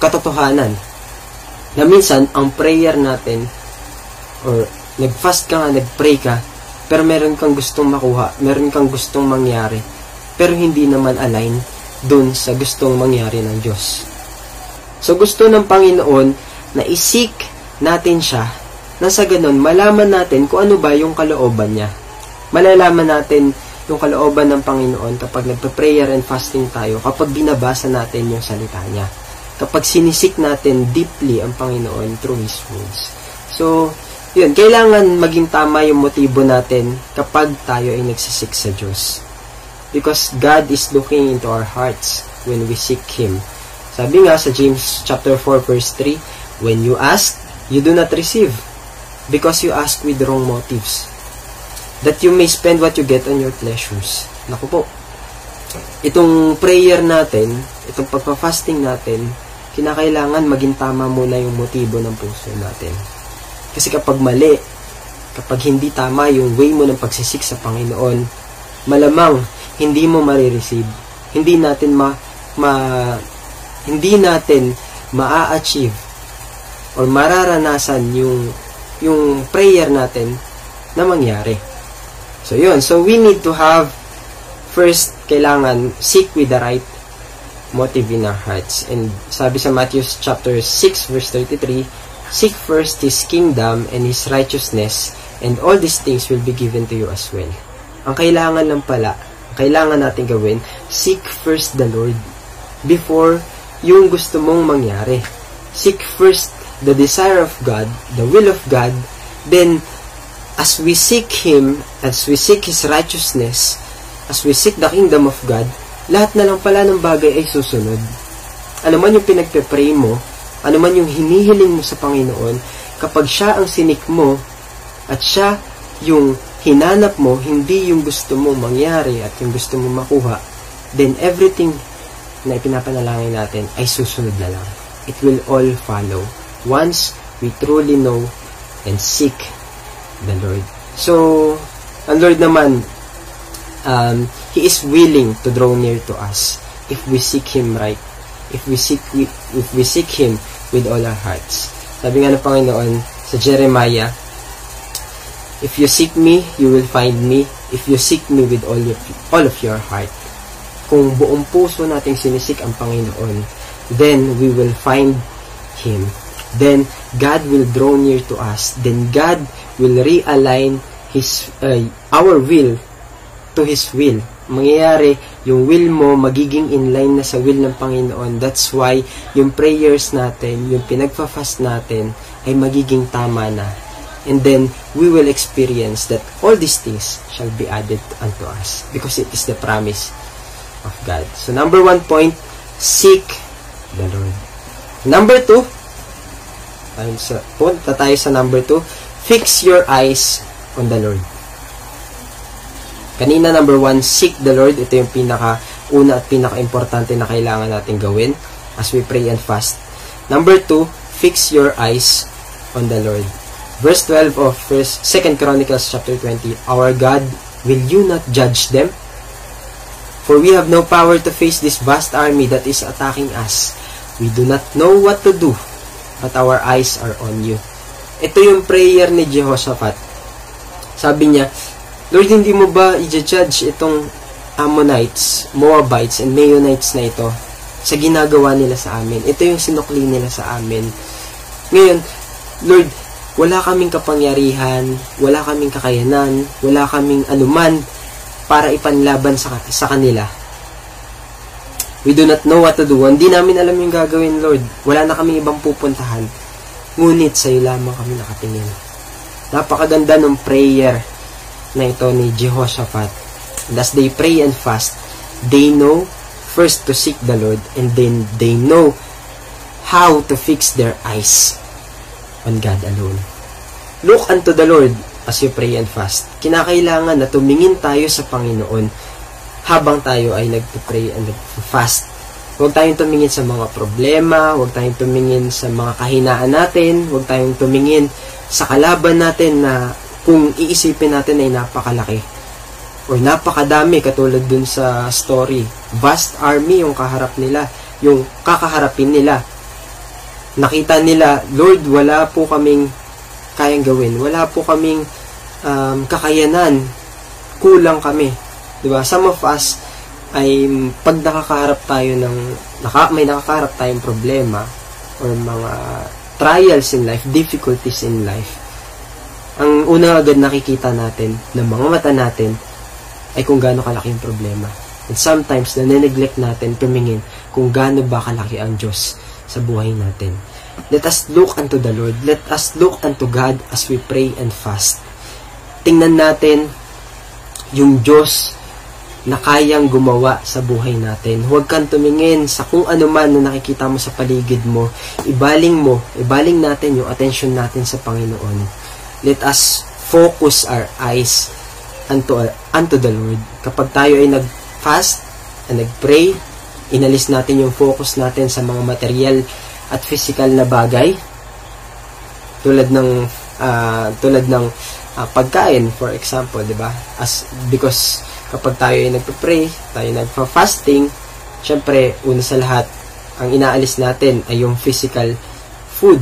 katotohanan na minsan ang prayer natin or nag-fast ka nga, nag-pray ka, pero meron kang gustong makuha, meron kang gustong mangyari, pero hindi naman align dun sa gustong mangyari ng Diyos. So gusto ng Panginoon na isik natin siya na sa ganun malaman natin kung ano ba yung kalooban niya. Malalaman natin yung kalooban ng Panginoon kapag nagpa-prayer and fasting tayo, kapag binabasa natin yung salita niya. Kapag sinisik natin deeply ang Panginoon through His words. So, yun, kailangan maging tama yung motibo natin kapag tayo ay nagsisik sa Diyos. Because God is looking into our hearts when we seek Him. Sabi nga sa James chapter 4 verse 3, When you ask, you do not receive, because you ask with wrong motives, that you may spend what you get on your pleasures. Naku po, itong prayer natin, itong pagpa-fasting natin, kinakailangan maging tama muna yung motibo ng puso natin. Kasi kapag mali, kapag hindi tama yung way mo ng pagsisik sa Panginoon, malamang hindi mo marireceive. Hindi natin ma, ma hindi natin maa-achieve or mararanasan yung yung prayer natin na mangyari. So yun, so we need to have first kailangan seek with the right motive in our hearts. And sabi sa Matthew chapter 6 verse 33, Seek first His kingdom and His righteousness, and all these things will be given to you as well. Ang kailangan lang pala, ang kailangan natin gawin, seek first the Lord before yung gusto mong mangyari. Seek first the desire of God, the will of God, then as we seek Him, as we seek His righteousness, as we seek the kingdom of God, lahat na lang pala ng bagay ay susunod. Ano man yung pinagpe-pray mo, ano man yung hinihiling mo sa Panginoon, kapag siya ang sinik mo, at siya yung hinanap mo, hindi yung gusto mo mangyari at yung gusto mo makuha, then everything na ipinapanalangin natin ay susunod na lang. It will all follow once we truly know and seek the Lord. So, ang Lord naman, um, He is willing to draw near to us if we seek Him right. If we seek, if we seek Him with all our hearts. Sabi nga ng Panginoon sa Jeremiah, If you seek me, you will find me. If you seek me with all of, all of your heart. Kung buong puso nating sinisik ang Panginoon, then we will find Him. Then God will draw near to us. Then God will realign His, uh, our will to His will mangyayari, yung will mo magiging in line na sa will ng Panginoon. That's why yung prayers natin, yung pinagfa-fast natin ay magiging tama na. And then we will experience that all these things shall be added unto us because it is the promise of God. So number one point, seek the Lord. Number two, punta tayo sa number two, fix your eyes on the Lord. Kanina, number one, seek the Lord. Ito yung pinaka-una at pinaka-importante na kailangan natin gawin as we pray and fast. Number two, fix your eyes on the Lord. Verse 12 of first, 2 Chronicles chapter 20, Our God, will you not judge them? For we have no power to face this vast army that is attacking us. We do not know what to do, but our eyes are on you. Ito yung prayer ni Jehoshaphat. Sabi niya, Lord, hindi mo ba i-judge itong Ammonites, Moabites, and Meunites na ito sa ginagawa nila sa amin? Ito yung sinukli nila sa amin. Ngayon, Lord, wala kaming kapangyarihan, wala kaming kakayanan, wala kaming anuman para ipanlaban sa, sa kanila. We do not know what to do. Hindi namin alam yung gagawin, Lord. Wala na kaming ibang pupuntahan. Ngunit sa iyo lamang kami nakatingin. Napakaganda ng prayer na ito ni Jehoshaphat. And as they pray and fast, they know first to seek the Lord and then they know how to fix their eyes on God alone. Look unto the Lord as you pray and fast. Kinakailangan na tumingin tayo sa Panginoon habang tayo ay nagpo-pray and nagpo-fast. Huwag tayong tumingin sa mga problema, huwag tayong tumingin sa mga kahinaan natin, huwag tayong tumingin sa kalaban natin na kung iisipin natin ay napakalaki or napakadami katulad dun sa story. Vast army yung kaharap nila, yung kakaharapin nila. Nakita nila, Lord, wala po kaming kayang gawin. Wala po kaming um, kakayanan, kulang kami. ba? Some of us ay pag nakakaharap tayo ng naka, may nakakaharap tayong problema or mga trials in life, difficulties in life, ang unang agad nakikita natin ng mga mata natin ay kung gaano kalaki yung problema. And sometimes, nane-neglect natin tumingin kung gaano ba kalaki ang Diyos sa buhay natin. Let us look unto the Lord. Let us look unto God as we pray and fast. Tingnan natin yung Diyos na kayang gumawa sa buhay natin. Huwag kang tumingin sa kung ano man na nakikita mo sa paligid mo. Ibaling mo, ibaling natin yung attention natin sa Panginoon. Let us focus our eyes unto, unto the Lord. Kapag tayo ay nag-fast nag-pray, inalis natin yung focus natin sa mga material at physical na bagay tulad ng uh, tulad ng uh, pagkain for example, 'di ba? As because kapag tayo ay nagpe-pray, tayo nagfa-fasting, syempre una sa lahat ang inaalis natin ay yung physical food.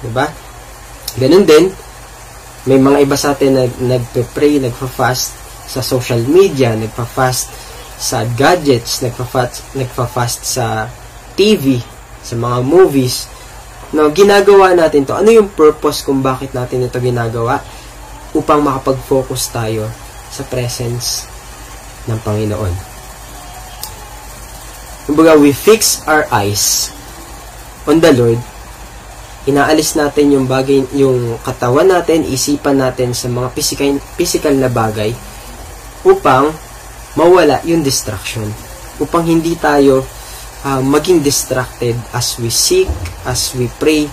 'Di ba? Ganun din may mga iba sa atin na nagpe-pray, nagfa-fast sa social media, nagfa-fast sa gadgets, nagfa-fast, nagfa-fast sa TV, sa mga movies. No, ginagawa natin to. Ano yung purpose kung bakit natin ito ginagawa? Upang makapag-focus tayo sa presence ng Panginoon. Kumbaga, we fix our eyes on the Lord. Inaalis natin yung bagay, yung katawan natin, isipan natin sa mga physical, physical na bagay upang mawala yung distraction. Upang hindi tayo uh, maging distracted as we seek, as we pray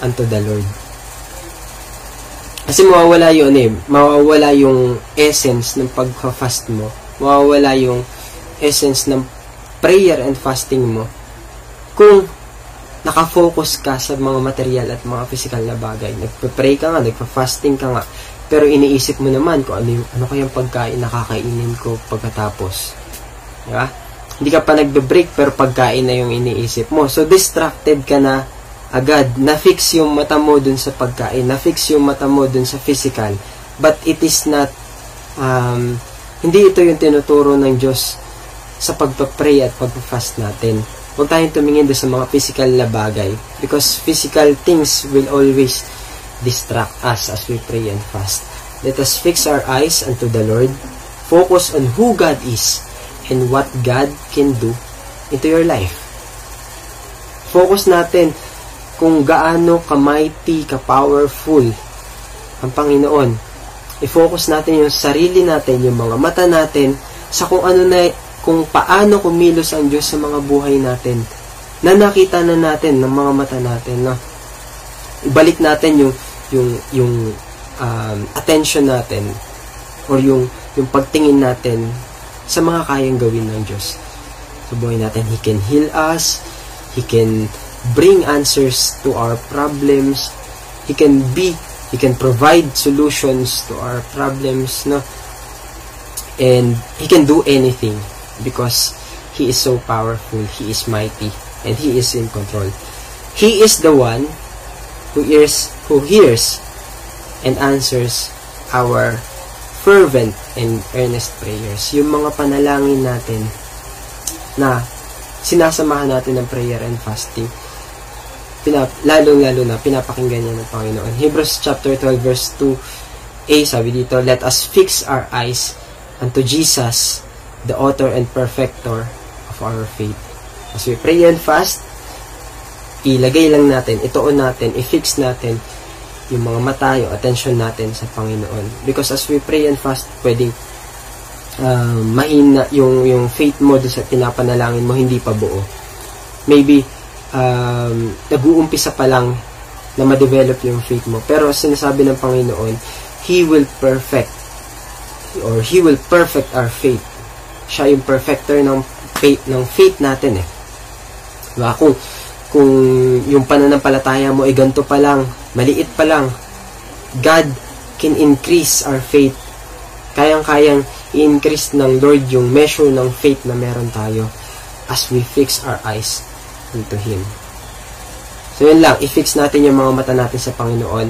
unto the Lord. Kasi mawawala yun eh, mawawala yung essence ng pagka-fast mo, mawawala yung essence ng prayer and fasting mo kung nakafocus ka sa mga material at mga physical na bagay. Nagpe-pray ka nga, nagpa-fasting ka nga, pero iniisip mo naman kung ano, yung, ano kayang pagkain nakakainin ko pagkatapos. Diba? Hindi ka pa nagbe-break pero pagkain na yung iniisip mo. So, distracted ka na agad. Na-fix yung mata mo dun sa pagkain. Na-fix yung mata mo dun sa physical. But it is not, um, hindi ito yung tinuturo ng Diyos sa pagpa-pray at pagpa-fast natin. Huwag tayong tumingin doon sa mga physical na bagay. Because physical things will always distract us as we pray and fast. Let us fix our eyes unto the Lord. Focus on who God is and what God can do into your life. Focus natin kung gaano ka-mighty, ka-powerful ang Panginoon. I-focus natin yung sarili natin, yung mga mata natin, sa kung ano na, kung paano kumilos ang Diyos sa mga buhay natin na nakita na natin ng mga mata natin na ibalik natin yung yung yung um, attention natin or yung yung pagtingin natin sa mga kayang gawin ng Diyos. Sa buhay natin, He can heal us, He can bring answers to our problems, He can be, He can provide solutions to our problems, no? And He can do anything because He is so powerful, He is mighty, and He is in control. He is the one who hears, who hears and answers our fervent and earnest prayers. Yung mga panalangin natin na sinasamahan natin ng prayer and fasting. Pinap, lalong-lalo na pinapakinggan niya ng Panginoon. Hebrews chapter 12 verse 2a sabi dito, Let us fix our eyes unto Jesus, the author and perfecter of our faith. As we pray and fast, ilagay lang natin, itoon natin, i-fix natin yung mga mata, yung attention natin sa Panginoon. Because as we pray and fast, pwedeng uh, mahina yung, yung faith mo sa pinapanalangin mo, hindi pa buo. Maybe, um, nag-uumpisa pa lang na ma-develop yung faith mo. Pero sinasabi ng Panginoon, He will perfect or He will perfect our faith. Siya yung perfecter ng faith, ng faith natin eh. Diba? Kung, kung yung pananampalataya mo ay ganito pa lang, maliit pa lang, God can increase our faith. Kayang-kayang i-increase ng Lord yung measure ng faith na meron tayo as we fix our eyes into Him. So yun lang, i-fix natin yung mga mata natin sa Panginoon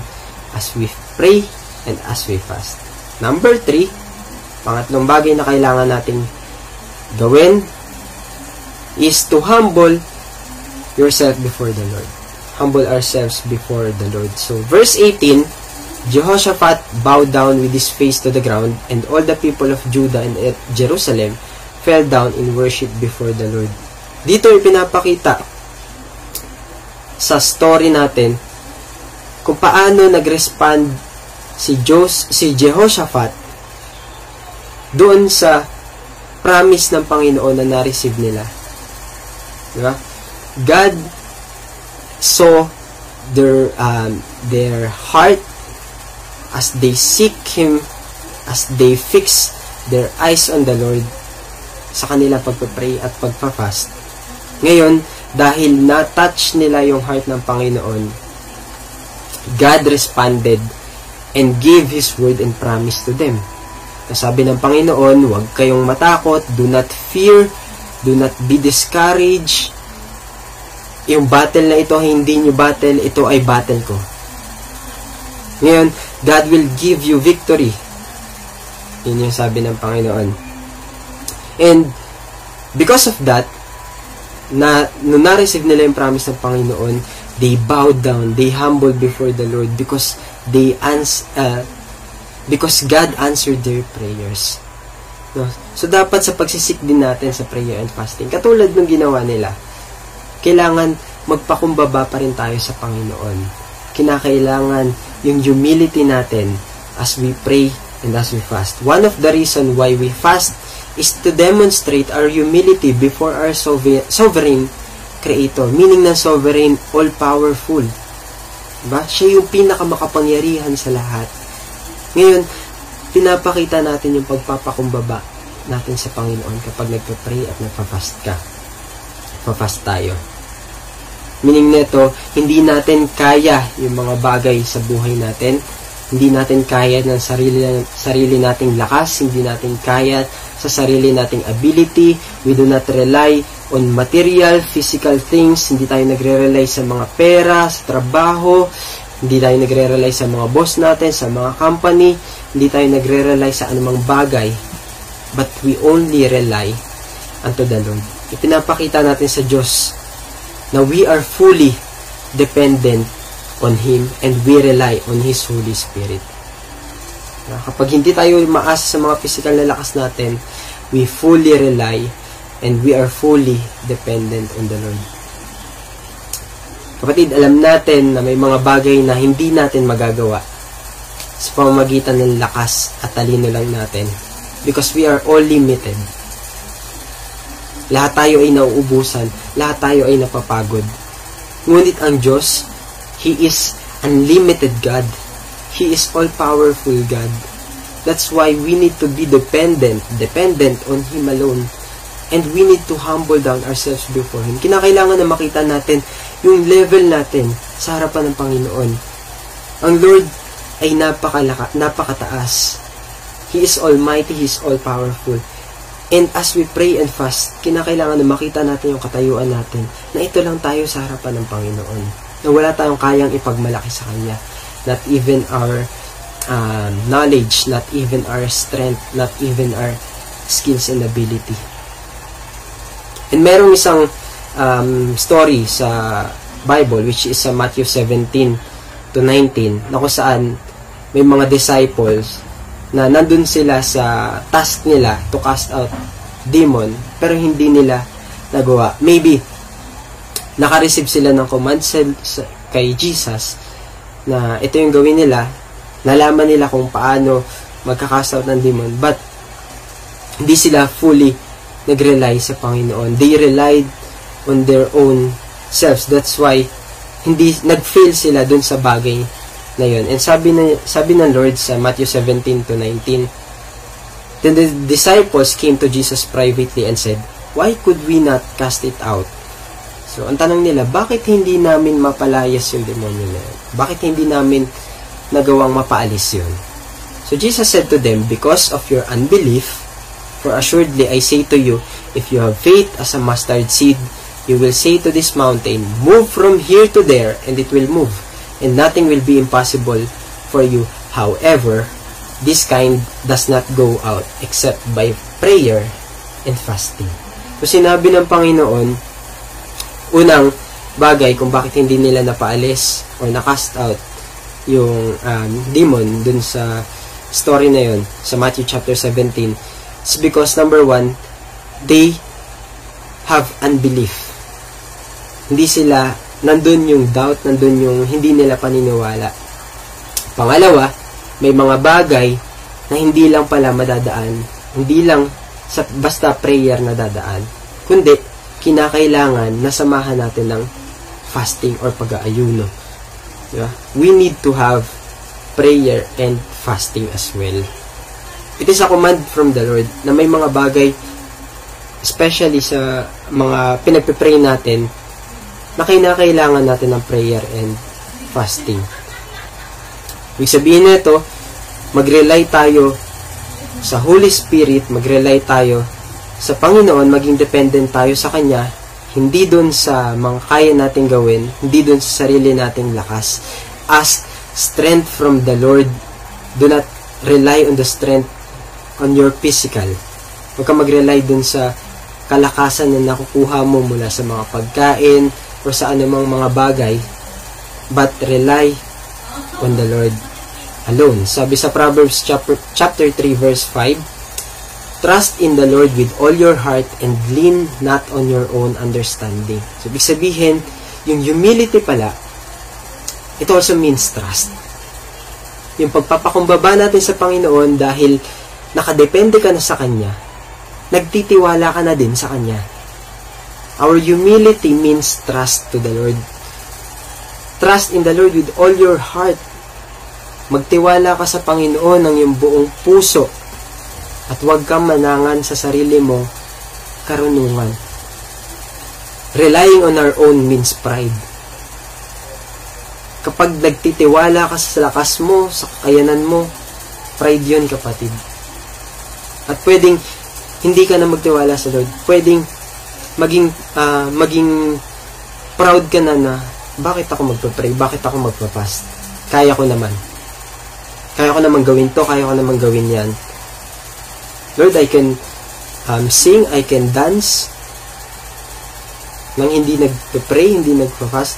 as we pray and as we fast. Number three, pangatlong bagay na kailangan nating gawin is to humble yourself before the Lord. Humble ourselves before the Lord. So, verse 18, Jehoshaphat bowed down with his face to the ground, and all the people of Judah and Jerusalem fell down in worship before the Lord. Dito ipinapakita sa story natin kung paano nag-respond si Jos, si Jehoshaphat doon sa promise ng Panginoon na na-receive nila. Diba? God saw their um, their heart as they seek Him, as they fix their eyes on the Lord sa kanila pagpapray at pagpa-fast. Ngayon, dahil na-touch nila yung heart ng Panginoon, God responded and gave His word and promise to them. Sabi ng Panginoon, huwag kayong matakot, do not fear, do not be discouraged. Yung battle na ito, hindi nyo battle, ito ay battle ko. Ngayon, God will give you victory. Yun yung sabi ng Panginoon. And, because of that, na, nung na-receive nila yung promise ng Panginoon, they bowed down, they humbled before the Lord because they ans uh, because God answered their prayers. No? So, dapat sa pagsisik din natin sa prayer and fasting, katulad ng ginawa nila, kailangan magpakumbaba pa rin tayo sa Panginoon. Kinakailangan yung humility natin as we pray and as we fast. One of the reason why we fast is to demonstrate our humility before our sovereign creator. Meaning ng sovereign, all-powerful. Diba? Siya yung pinakamakapangyarihan sa lahat. Ngayon, pinapakita natin yung pagpapakumbaba natin sa Panginoon kapag nagpa-pray at nagpa-fast ka. Pa-fast tayo. Meaning neto, hindi natin kaya yung mga bagay sa buhay natin. Hindi natin kaya ng sarili, sarili nating lakas. Hindi natin kaya sa sarili nating ability. We do not rely on material, physical things. Hindi tayo nagre-rely sa mga pera, sa trabaho, hindi tayo nagre-rely sa mga boss natin, sa mga company. Hindi tayo nagre-rely sa anumang bagay. But we only rely unto the Lord. Ipinapakita natin sa Diyos na we are fully dependent on Him and we rely on His Holy Spirit. Kapag hindi tayo maasa sa mga physical na lakas natin, we fully rely and we are fully dependent on the Lord. Kapatid, alam natin na may mga bagay na hindi natin magagawa sa pamamagitan ng lakas at talino lang natin because we are all limited. Lahat tayo ay nauubusan, lahat tayo ay napapagod. Ngunit ang Diyos, He is unlimited God. He is all-powerful God. That's why we need to be dependent, dependent on Him alone. And we need to humble down ourselves before Him. Kinakailangan na makita natin yung level natin sa harapan ng Panginoon. Ang Lord ay napakalaka, napakataas. He is almighty, He is all-powerful. And as we pray and fast, kinakailangan na makita natin yung katayuan natin na ito lang tayo sa harapan ng Panginoon. Na wala tayong kayang ipagmalaki sa Kanya. Not even our um, knowledge, not even our strength, not even our skills and ability. And merong isang um, story sa Bible which is sa Matthew 17 to 19 na kung saan may mga disciples na nandun sila sa task nila to cast out demon pero hindi nila nagawa. Maybe naka-receive sila ng command sa, sa, kay Jesus na ito yung gawin nila. Nalaman nila kung paano magka-cast out ng demon but hindi sila fully nag-rely sa Panginoon. They relied on their own selves. That's why hindi nag-fail sila dun sa bagay na yun. And sabi na sabi ng Lord sa Matthew 17 to 19, Then the disciples came to Jesus privately and said, Why could we not cast it out? So, ang tanong nila, bakit hindi namin mapalayas yung demonyo na yun? Bakit hindi namin nagawang mapaalis yun? So, Jesus said to them, Because of your unbelief, for assuredly I say to you, if you have faith as a mustard seed, You will say to this mountain, Move from here to there, and it will move, and nothing will be impossible for you. However, this kind does not go out except by prayer and fasting. So sinabi ng Panginoon, unang bagay kung bakit hindi nila napaalis or nakast out yung um, demon dun sa story na yun sa Matthew chapter 17 is because number one, they have unbelief. Hindi sila, nandun yung doubt, nandun yung hindi nila paniniwala. Pangalawa, may mga bagay na hindi lang pala madadaan, hindi lang sa basta prayer na dadaan, kundi kinakailangan na samahan natin ng fasting or pag-aayuno. Diba? We need to have prayer and fasting as well. It is a command from the Lord na may mga bagay, especially sa mga pinagpipray natin, na kinakailangan natin ng prayer and fasting. Ibig sabihin nito, mag-rely tayo sa Holy Spirit, mag-rely tayo sa Panginoon, maging dependent tayo sa Kanya, hindi dun sa mga kaya nating gawin, hindi dun sa sarili nating lakas. Ask strength from the Lord. Do not rely on the strength on your physical. Huwag ka mag-rely dun sa kalakasan na nakukuha mo mula sa mga pagkain o sa anumang mga bagay, but rely on the Lord alone. Sabi sa Proverbs chapter, chapter 3 verse 5, Trust in the Lord with all your heart and lean not on your own understanding. So, ibig sabihin, yung humility pala, it also means trust. Yung pagpapakumbaba natin sa Panginoon dahil nakadepende ka na sa Kanya, nagtitiwala ka na din sa Kanya. Our humility means trust to the Lord. Trust in the Lord with all your heart. Magtiwala ka sa Panginoon ng iyong buong puso at huwag kang manangan sa sarili mo karunungan. Relying on our own means pride. Kapag nagtitiwala ka sa lakas mo, sa kakayanan mo, pride yun kapatid. At pwedeng hindi ka na magtiwala sa Lord. Pwedeng maging uh, maging proud ka na na bakit ako magpa-pray? Bakit ako magpa-fast? Kaya ko naman. Kaya ko naman gawin to, kaya ko naman gawin yan. Lord, I can um, sing, I can dance, nang hindi nagpa-pray, hindi nagpa-fast,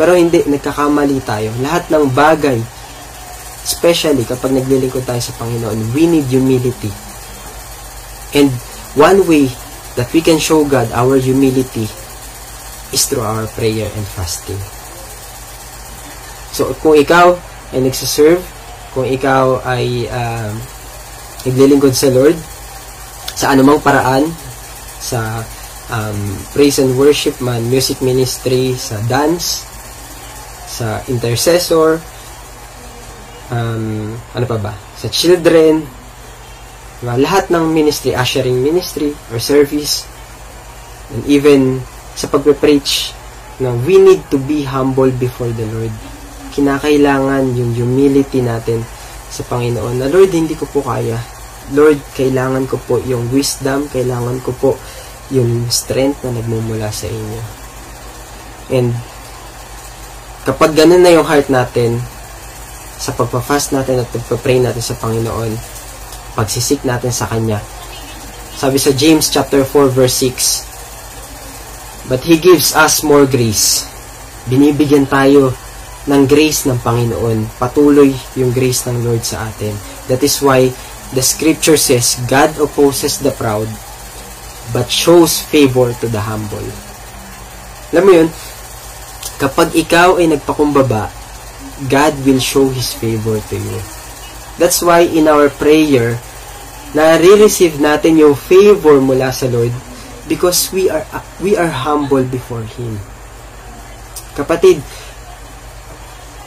pero hindi, nagkakamali tayo. Lahat ng bagay, especially kapag naglilingkod tayo sa Panginoon, we need humility. And one way that we can show God our humility is through our prayer and fasting. So, kung ikaw ay nagsiserve, kung ikaw ay um, naglilingkod sa Lord, sa anumang paraan, sa um, praise and worship man, music ministry, sa dance, sa intercessor, um, ano pa ba, sa children, diba? lahat ng ministry, ushering ministry or service, and even sa pagpe-preach, na we need to be humble before the Lord. Kinakailangan yung humility natin sa Panginoon na Lord, hindi ko po kaya. Lord, kailangan ko po yung wisdom, kailangan ko po yung strength na nagmumula sa inyo. And Kapag ganun na yung heart natin, sa pagpa-fast natin at pagpa-pray natin sa Panginoon, pagsisik natin sa Kanya. Sabi sa James chapter 4 verse 6, But He gives us more grace. Binibigyan tayo ng grace ng Panginoon. Patuloy yung grace ng Lord sa atin. That is why the scripture says, God opposes the proud, but shows favor to the humble. Alam mo yun, Kapag ikaw ay nagpakumbaba, God will show His favor to you. That's why in our prayer, na-receive natin yung favor mula sa Lord because we are we are humble before Him. Kapatid,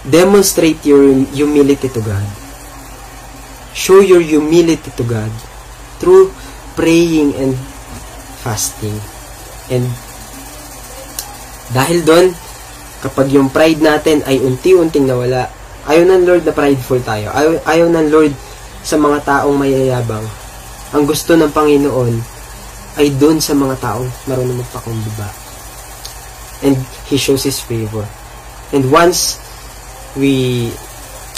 demonstrate your humility to God. Show your humility to God through praying and fasting. And dahil doon, kapag yung pride natin ay unti-unting nawala, ayaw ng Lord na prideful tayo. Ayaw, ayaw ng Lord sa mga taong mayayabang. Ang gusto ng Panginoon ay doon sa mga taong marunong magpakumbaba. And He shows His favor. And once we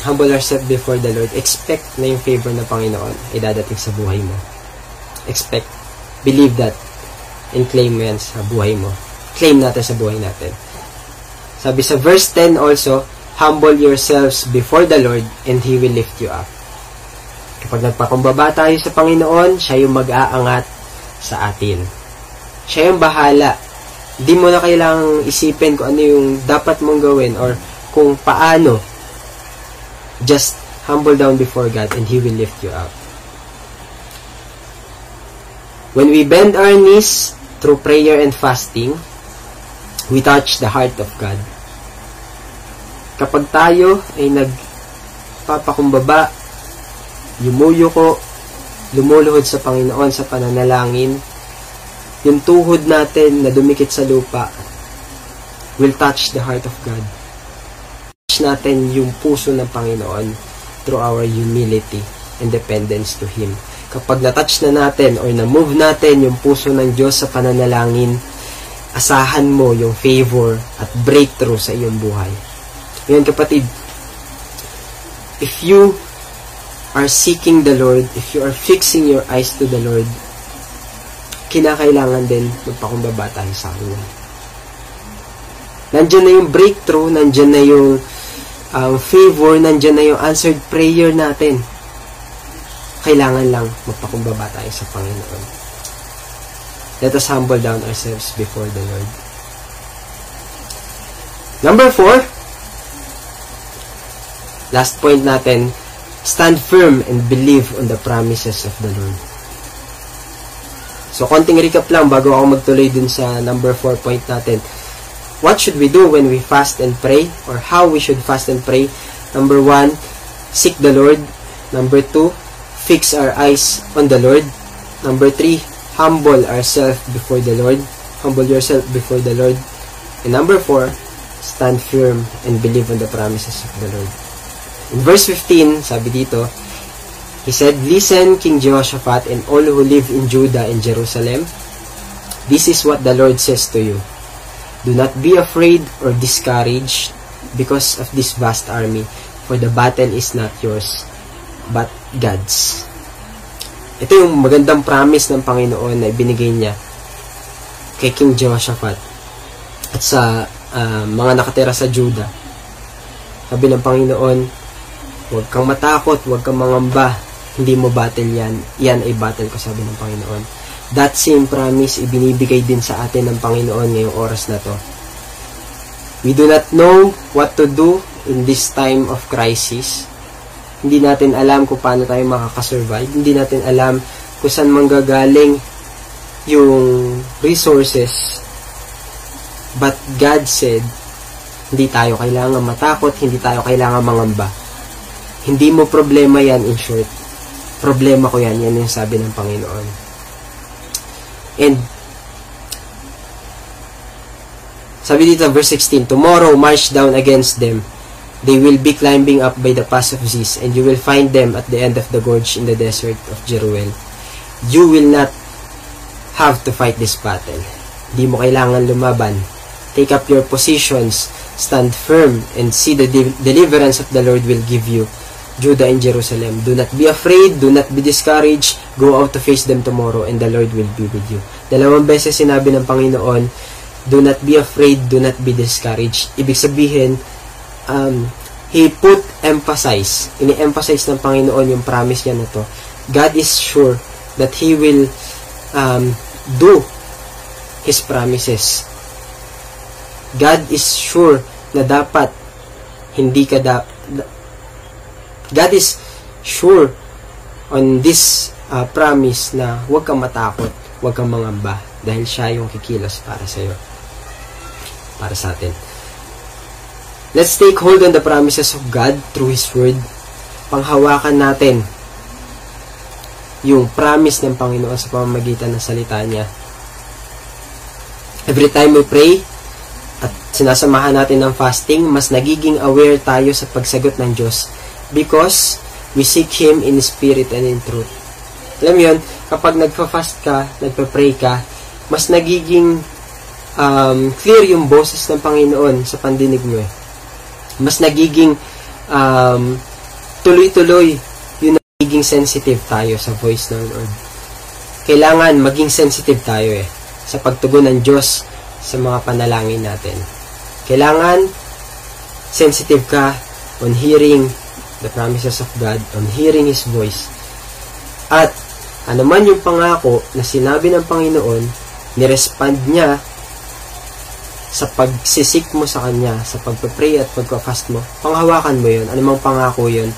humble ourselves before the Lord, expect na yung favor ng Panginoon ay dadating sa buhay mo. Expect. Believe that. And claim mo yan sa buhay mo. Claim natin sa buhay natin. Sabi sa verse 10 also, Humble yourselves before the Lord and He will lift you up. Kapag nagpakumbaba tayo sa Panginoon, siya yung mag-aangat sa atin. Siya yung bahala. Hindi mo na kailangang isipin kung ano yung dapat mong gawin or kung paano. Just humble down before God and He will lift you up. When we bend our knees through prayer and fasting, we touch the heart of God. Kapag tayo ay nagpapakumbaba, yumuyuko, lumuluhod sa Panginoon sa pananalangin, yung tuhod natin na dumikit sa lupa will touch the heart of God. Touch natin yung puso ng Panginoon through our humility and dependence to Him. Kapag na-touch na natin or na-move natin yung puso ng Diyos sa pananalangin, asahan mo yung favor at breakthrough sa iyong buhay. Ngayon kapatid, if you are seeking the Lord, if you are fixing your eyes to the Lord, kinakailangan din magpakumbaba tayo sa Kanya. Nandyan na yung breakthrough, nandyan na yung um, favor, nandyan na yung answered prayer natin. Kailangan lang magpakumbaba tayo sa Panginoon. Let us humble down ourselves before the Lord. Number four, Last point natin, stand firm and believe on the promises of the Lord. So, konting recap lang bago ako magtuloy dun sa number 4 point natin. What should we do when we fast and pray? Or how we should fast and pray? Number 1, seek the Lord. Number 2, fix our eyes on the Lord. Number 3, humble ourselves before the Lord. Humble yourself before the Lord. And number 4, stand firm and believe on the promises of the Lord. In verse 15, sabi dito, He said, Listen, King Jehoshaphat, and all who live in Judah and Jerusalem. This is what the Lord says to you. Do not be afraid or discouraged because of this vast army, for the battle is not yours, but God's. Ito yung magandang promise ng Panginoon na ibinigay niya kay King Jehoshaphat at sa uh, mga nakatira sa Judah. Sabi ng Panginoon, Huwag kang matakot, huwag kang mangamba. Hindi mo battle yan. Yan ay battle ko, sabi ng Panginoon. That same promise, ibinibigay din sa atin ng Panginoon ngayong oras na to. We do not know what to do in this time of crisis. Hindi natin alam kung paano tayo makakasurvive. Hindi natin alam kung saan manggagaling yung resources. But God said, hindi tayo kailangan matakot, hindi tayo kailangan mangamba hindi mo problema yan in short. Problema ko yan. Yan yung sabi ng Panginoon. And sabi dito verse 16, Tomorrow march down against them. They will be climbing up by the pass of Ziz, and you will find them at the end of the gorge in the desert of Jeruel. You will not have to fight this battle. Hindi mo kailangan lumaban. Take up your positions, stand firm, and see the de deliverance of the Lord will give you Judah and Jerusalem. Do not be afraid, do not be discouraged, go out to face them tomorrow and the Lord will be with you. Dalawang beses sinabi ng Panginoon, do not be afraid, do not be discouraged. Ibig sabihin, um, He put emphasize, ini-emphasize ng Panginoon yung promise niya na to. God is sure that He will um, do His promises. God is sure na dapat hindi ka da, God is sure on this uh, promise na huwag kang matakot, huwag kang mangamba dahil siya yung kikilos para sa iyo. Para sa atin. Let's take hold on the promises of God through His Word. Panghawakan natin yung promise ng Panginoon sa pamamagitan ng salita niya. Every time we pray at sinasamahan natin ng fasting, mas nagiging aware tayo sa pagsagot ng Diyos because we seek Him in spirit and in truth. Alam yun, kapag nagpa-fast ka, nagpa-pray ka, mas nagiging um, clear yung boses ng Panginoon sa pandinig mo eh. Mas nagiging um, tuloy-tuloy yung nagiging sensitive tayo sa voice ng Lord. Kailangan maging sensitive tayo eh sa pagtugon ng Diyos sa mga panalangin natin. Kailangan sensitive ka on hearing the promises of God, on hearing His voice. At ano man yung pangako na sinabi ng Panginoon, nirespond niya sa pagsisik mo sa Kanya, sa pagpapray at pagpa-fast mo, panghawakan mo yun. Anumang pangako yun.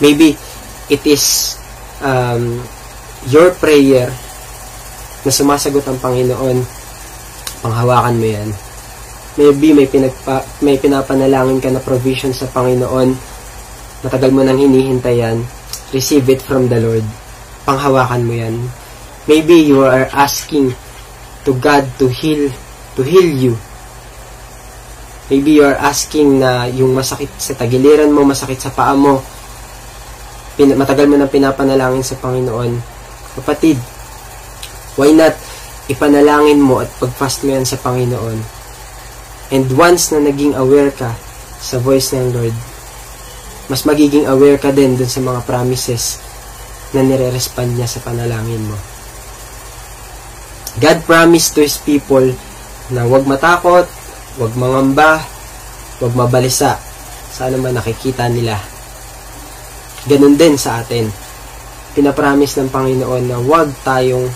Maybe, it is um, your prayer na sumasagot ang Panginoon. Panghawakan mo yan. Maybe, may, pinagpa, may pinapanalangin ka na provision sa Panginoon. Matagal mo nang hinihintay yan. Receive it from the Lord. Panghawakan mo yan. Maybe you are asking to God to heal to heal you. Maybe you are asking na yung masakit sa tagiliran mo, masakit sa paa mo, pin- matagal mo nang pinapanalangin sa Panginoon. Kapatid, why not ipanalangin mo at pagfast mo yan sa Panginoon? And once na naging aware ka sa voice ng Lord, mas magiging aware ka din dun sa mga promises na nire-respond niya sa panalangin mo. God promised to His people na huwag matakot, huwag mangamba, huwag mabalisa sa man nakikita nila. Ganun din sa atin. Pinapromise ng Panginoon na huwag tayong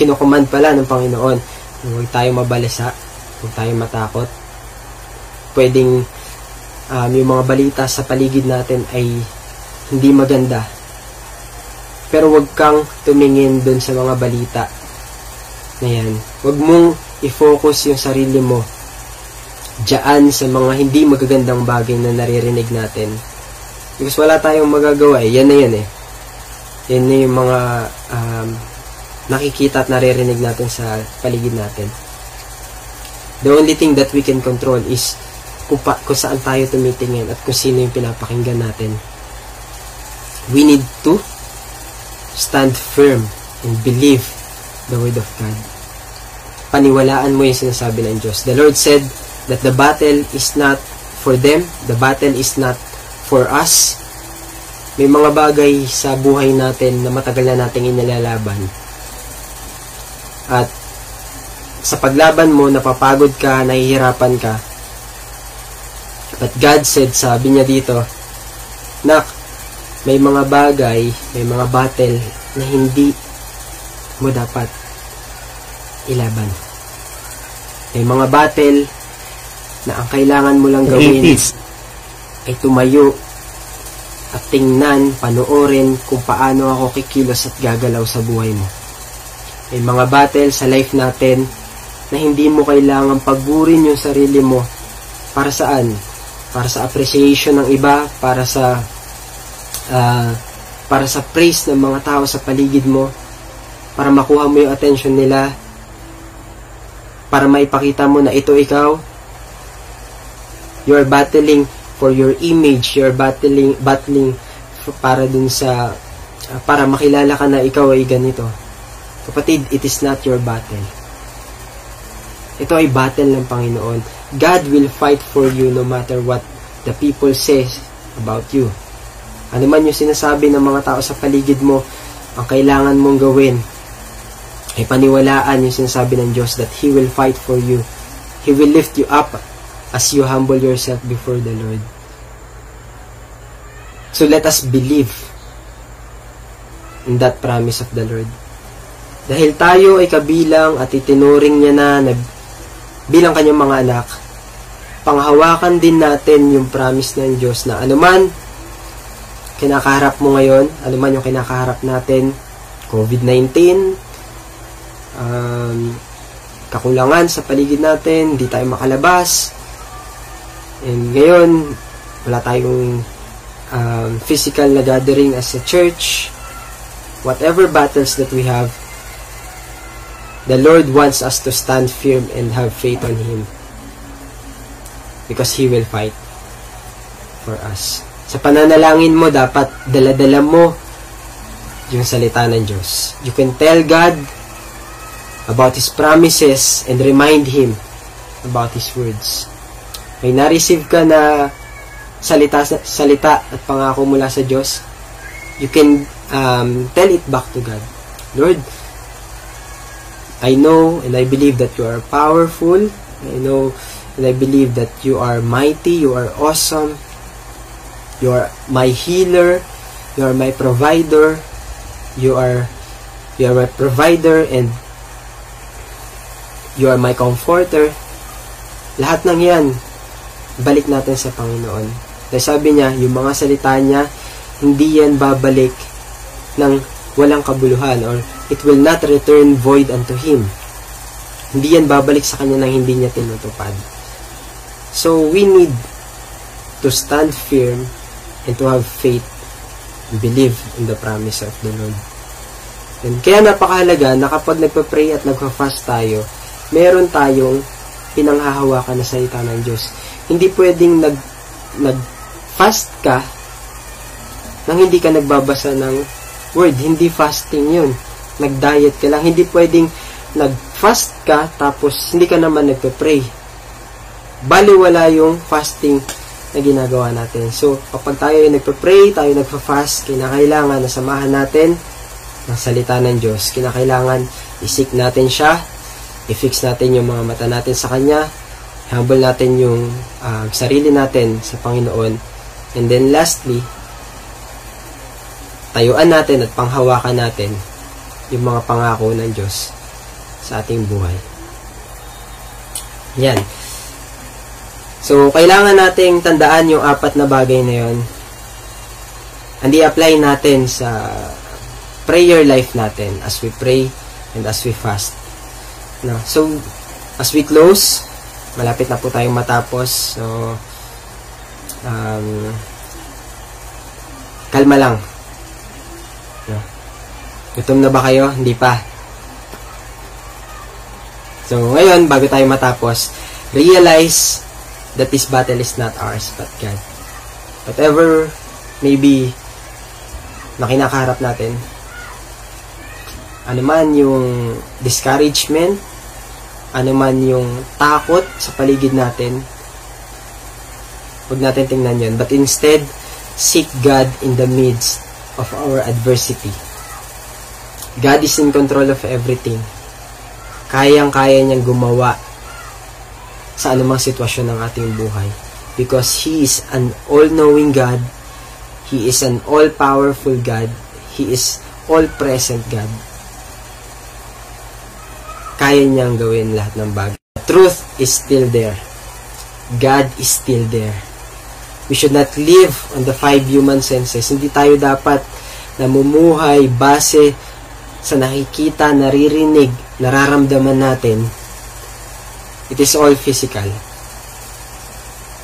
kinukuman pala ng Panginoon na huwag tayong mabalisa, huwag tayong matakot. Pwedeng um, yung mga balita sa paligid natin ay hindi maganda. Pero huwag kang tumingin dun sa mga balita na yan. Huwag mong i-focus yung sarili mo dyan sa mga hindi magagandang bagay na naririnig natin. Because wala tayong magagawa eh. Yan na yan eh. Yan na yung mga um, nakikita at naririnig natin sa paligid natin. The only thing that we can control is kung, pa, kung saan tayo tumitingin at kung sino yung pinapakinggan natin. We need to stand firm and believe the word of God paniwalaan mo yung sinasabi ng Diyos. The Lord said that the battle is not for them, the battle is not for us. May mga bagay sa buhay natin na matagal na nating inilalaban. At sa paglaban mo, napapagod ka, nahihirapan ka. But God said, sabi niya dito, Nak, may mga bagay, may mga battle na hindi mo dapat ilaban. May mga battle na ang kailangan mo lang gawin ay tumayo at tingnan, panoorin kung paano ako kikilos at gagalaw sa buhay mo. May mga battle sa life natin na hindi mo kailangan pagburin yung sarili mo para saan? Para sa appreciation ng iba, para sa uh, para sa praise ng mga tao sa paligid mo, para makuha mo yung attention nila, para maipakita mo na ito ikaw. You battling for your image, you battling, battling para dun sa, uh, para makilala ka na ikaw ay ganito. Kapatid, it is not your battle. Ito ay battle ng Panginoon. God will fight for you no matter what the people say about you. Ano man yung sinasabi ng mga tao sa paligid mo, ang kailangan mong gawin ay paniwalaan yung sinasabi ng Diyos that He will fight for you. He will lift you up as you humble yourself before the Lord. So let us believe in that promise of the Lord. Dahil tayo ay kabilang at itinuring niya na bilang kanyang mga anak, panghawakan din natin yung promise ng Diyos na anuman kinakaharap mo ngayon, anuman yung kinakaharap natin, COVID-19, um, kakulangan sa paligid natin, hindi tayo makalabas. And ngayon, wala tayong um, physical na gathering as a church. Whatever battles that we have, the Lord wants us to stand firm and have faith on Him. Because He will fight for us. Sa pananalangin mo, dapat daladala mo yung salita ng Diyos. You can tell God about His promises and remind Him about His words. May na-receive ka na salita, salita at pangako mula sa Diyos, you can um, tell it back to God. Lord, I know and I believe that you are powerful. I know and I believe that you are mighty, you are awesome. You are my healer, you are my provider, you are you are my provider and you are my comforter. Lahat ng yan, balik natin sa Panginoon. Dahil sabi niya, yung mga salita niya, hindi yan babalik ng walang kabuluhan or it will not return void unto Him. Hindi yan babalik sa Kanya nang hindi niya tinutupad. So, we need to stand firm and to have faith and believe in the promise of the Lord. And kaya napakahalaga na kapag nagpa-pray at nagpa-fast tayo, meron tayong pinanghahawakan na salita ng Diyos. Hindi pwedeng nag, nag-fast ka nang hindi ka nagbabasa ng word. Hindi fasting yun. Nag-diet ka lang. Hindi pwedeng nag-fast ka tapos hindi ka naman nagpe-pray. Baliwala yung fasting na ginagawa natin. So, kapag tayo ay nagpe-pray, tayo nagpa-fast, kinakailangan na samahan natin ng salita ng Diyos. Kinakailangan isik natin siya, i-fix natin yung mga mata natin sa Kanya, humble natin yung uh, sarili natin sa Panginoon. And then lastly, tayuan natin at panghawakan natin yung mga pangako ng Diyos sa ating buhay. Yan. So, kailangan nating tandaan yung apat na bagay na yon. Andi apply natin sa prayer life natin as we pray and as we fast. No? So, as we close, malapit na po tayong matapos. So, um, kalma lang. Gutom na ba kayo? Hindi pa. So, ngayon, bago tayo matapos, realize that this battle is not ours, but God. Whatever maybe na kinakaharap natin, ano man yung discouragement, ano man yung takot sa paligid natin, huwag natin tingnan yun. But instead, seek God in the midst of our adversity. God is in control of everything. Kayang-kaya niyang gumawa sa anumang sitwasyon ng ating buhay. Because He is an all-knowing God. He is an all-powerful God. He is all-present God kaya niyang gawin lahat ng bagay. The truth is still there. God is still there. We should not live on the five human senses. Hindi tayo dapat namumuhay base sa nakikita, naririnig, nararamdaman natin. It is all physical.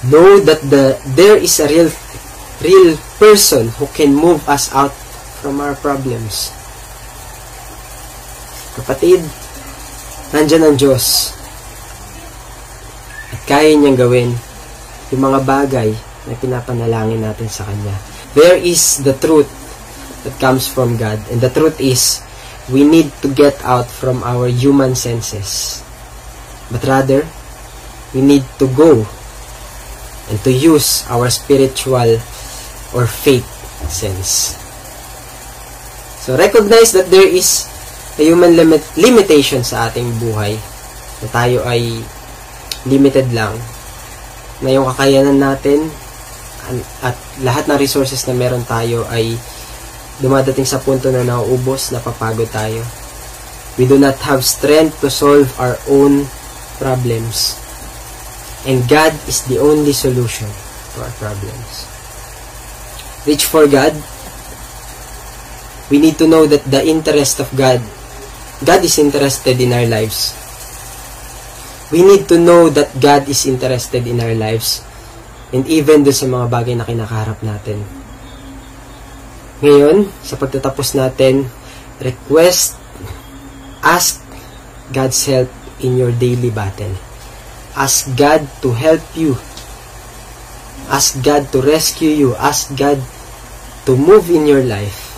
Know that the there is a real real person who can move us out from our problems. Kapatid, nandyan ang Diyos. At kaya niyang gawin yung mga bagay na pinapanalangin natin sa Kanya. There is the truth that comes from God. And the truth is, we need to get out from our human senses. But rather, we need to go and to use our spiritual or faith sense. So recognize that there is a human limit, limitation sa ating buhay na tayo ay limited lang na yung kakayanan natin at lahat ng resources na meron tayo ay dumadating sa punto na nauubos, napapagod tayo. We do not have strength to solve our own problems. And God is the only solution to our problems. Reach for God. We need to know that the interest of God God is interested in our lives. We need to know that God is interested in our lives and even do sa mga bagay na kinakaharap natin. Ngayon, sa pagtatapos natin, request, ask God's help in your daily battle. Ask God to help you. Ask God to rescue you. Ask God to move in your life.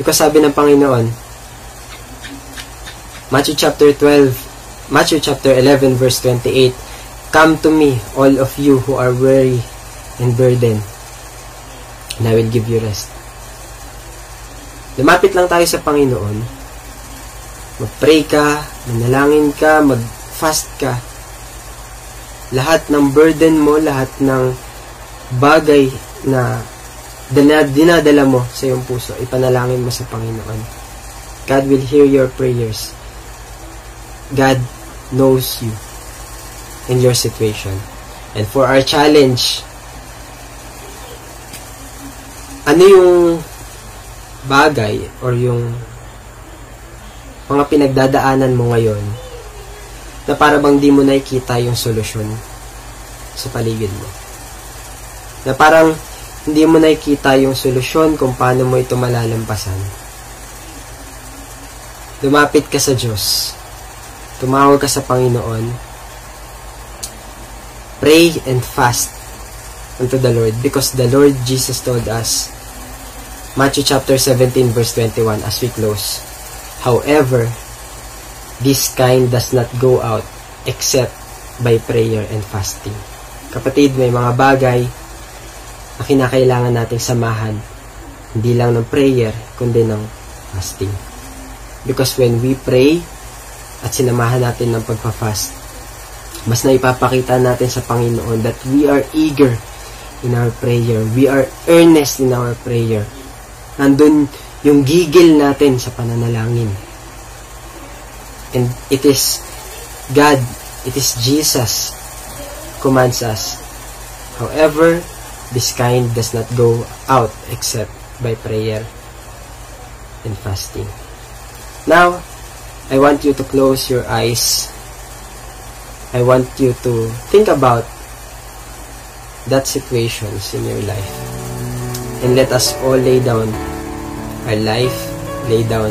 Because sabi ng Panginoon, Matthew chapter 12, Matthew chapter 11 verse 28, Come to me, all of you who are weary and burden, and I will give you rest. Lumapit lang tayo sa Panginoon. Mag-pray ka, manalangin ka, mag-fast ka. Lahat ng burden mo, lahat ng bagay na dinadala mo sa iyong puso, ipanalangin mo sa Panginoon. God will hear your prayers. God knows you in your situation. And for our challenge, ano yung bagay or yung mga pinagdadaanan mo ngayon na para bang di mo nakikita yung solusyon sa paligid mo. Na parang hindi mo nakikita yung solusyon kung paano mo ito malalampasan. Lumapit ka sa Diyos. Tumawag ka sa Panginoon. Pray and fast unto the Lord because the Lord Jesus told us Matthew chapter 17 verse 21 as we close. However, this kind does not go out except by prayer and fasting. Kapatid, may mga bagay na kinakailangan nating samahan. Hindi lang ng prayer, kundi ng fasting. Because when we pray at sinamahan natin ng pagpa-fast, mas naipapakita natin sa Panginoon that we are eager in our prayer. We are earnest in our prayer nandun yung gigil natin sa pananalangin. And it is God, it is Jesus commands us. However, this kind does not go out except by prayer and fasting. Now, I want you to close your eyes. I want you to think about that situations in your life and let us all lay down our life, lay down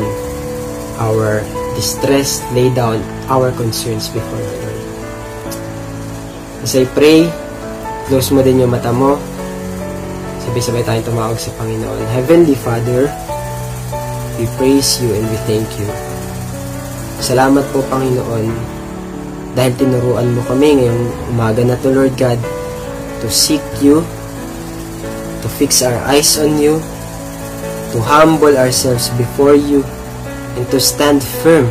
our distress, lay down our concerns before the Lord. As I pray, close mo din yung mata mo. Sabay-sabay tayong tumawag sa Panginoon. Heavenly Father, we praise you and we thank you. Salamat po, Panginoon, dahil tinuruan mo kami ngayong umaga na to, Lord God, to seek you, to fix our eyes on you, to humble ourselves before you, and to stand firm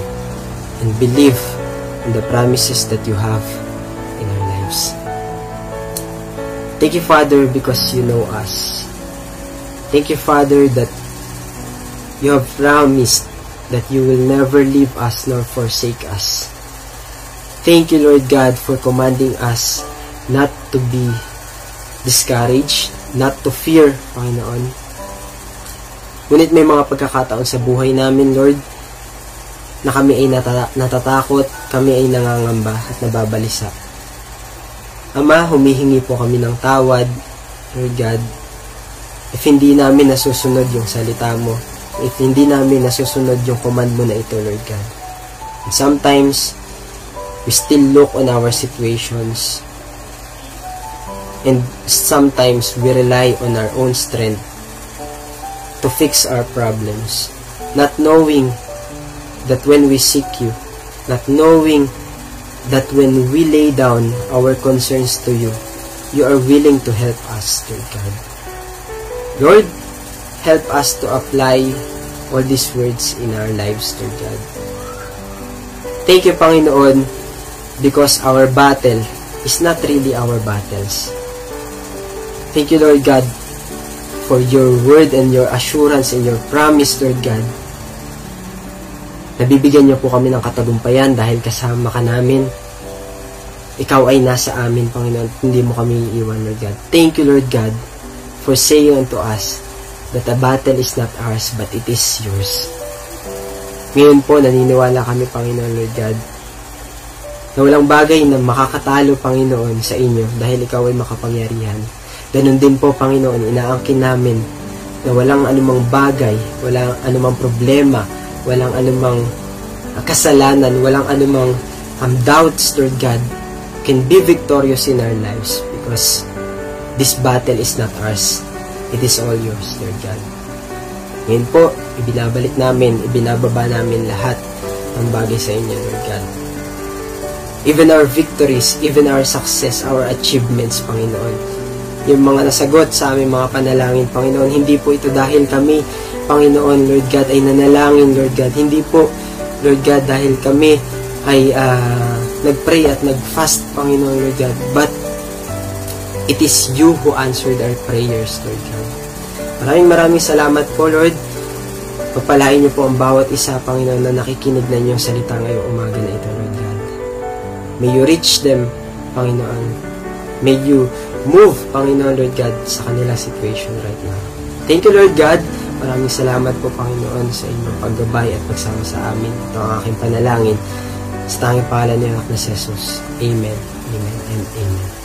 and believe in the promises that you have in our lives. Thank you, Father, because you know us. Thank you, Father, that you have promised that you will never leave us nor forsake us. Thank you, Lord God, for commanding us not to be discouraged, not to fear, Panginoon. Ngunit may mga pagkakataon sa buhay namin, Lord, na kami ay nata- natatakot, kami ay nangangamba at nababalisa. Ama, humihingi po kami ng tawad, Lord God, if hindi namin nasusunod yung salita mo, if hindi namin nasusunod yung command mo na ito, Lord God. And sometimes, we still look on our situations and sometimes we rely on our own strength to fix our problems, not knowing that when we seek you, not knowing that when we lay down our concerns to you, you are willing to help us, Lord God. Lord, help us to apply all these words in our lives, Lord God. Thank you, Panginoon, because our battle is not really our battles Thank you, Lord God, for your word and your assurance and your promise, Lord God. Nabibigyan niyo po kami ng katagumpayan dahil kasama ka namin. Ikaw ay nasa amin, Panginoon, hindi mo kami iiwan, Lord God. Thank you, Lord God, for saying unto us that the battle is not ours, but it is yours. Ngayon po, naniniwala kami, Panginoon, Lord God, na walang bagay na makakatalo, Panginoon, sa inyo dahil ikaw ay makapangyarihan. Ganon din po, Panginoon, inaangkin namin na walang anumang bagay, walang anumang problema, walang anumang kasalanan, walang anumang um, doubts, Lord God, can be victorious in our lives because this battle is not ours. It is all yours, Lord God. Ngayon po, ibinabalik namin, ibinababa namin lahat ng bagay sa inyo, Lord God. Even our victories, even our success, our achievements, Panginoon, yung mga nasagot sa aming mga panalangin, Panginoon. Hindi po ito dahil kami, Panginoon, Lord God, ay nanalangin, Lord God. Hindi po, Lord God, dahil kami ay uh, nagpray at nagfast, Panginoon, Lord God. But it is you who answered our prayers, Lord God. Maraming maraming salamat po, Lord. Pagpalain niyo po ang bawat isa, Panginoon, na nakikinig na inyong salita ngayong umaga na ito, Lord God. May you reach them, Panginoon. May you move, Panginoon Lord God, sa kanila situation right now. Thank you, Lord God. Maraming salamat po, Panginoon, sa inyong paggabay at pagsama sa amin. Ito ang aking panalangin. Sa tanging pangalan ni Anak na Jesus. Amen. Amen and Amen.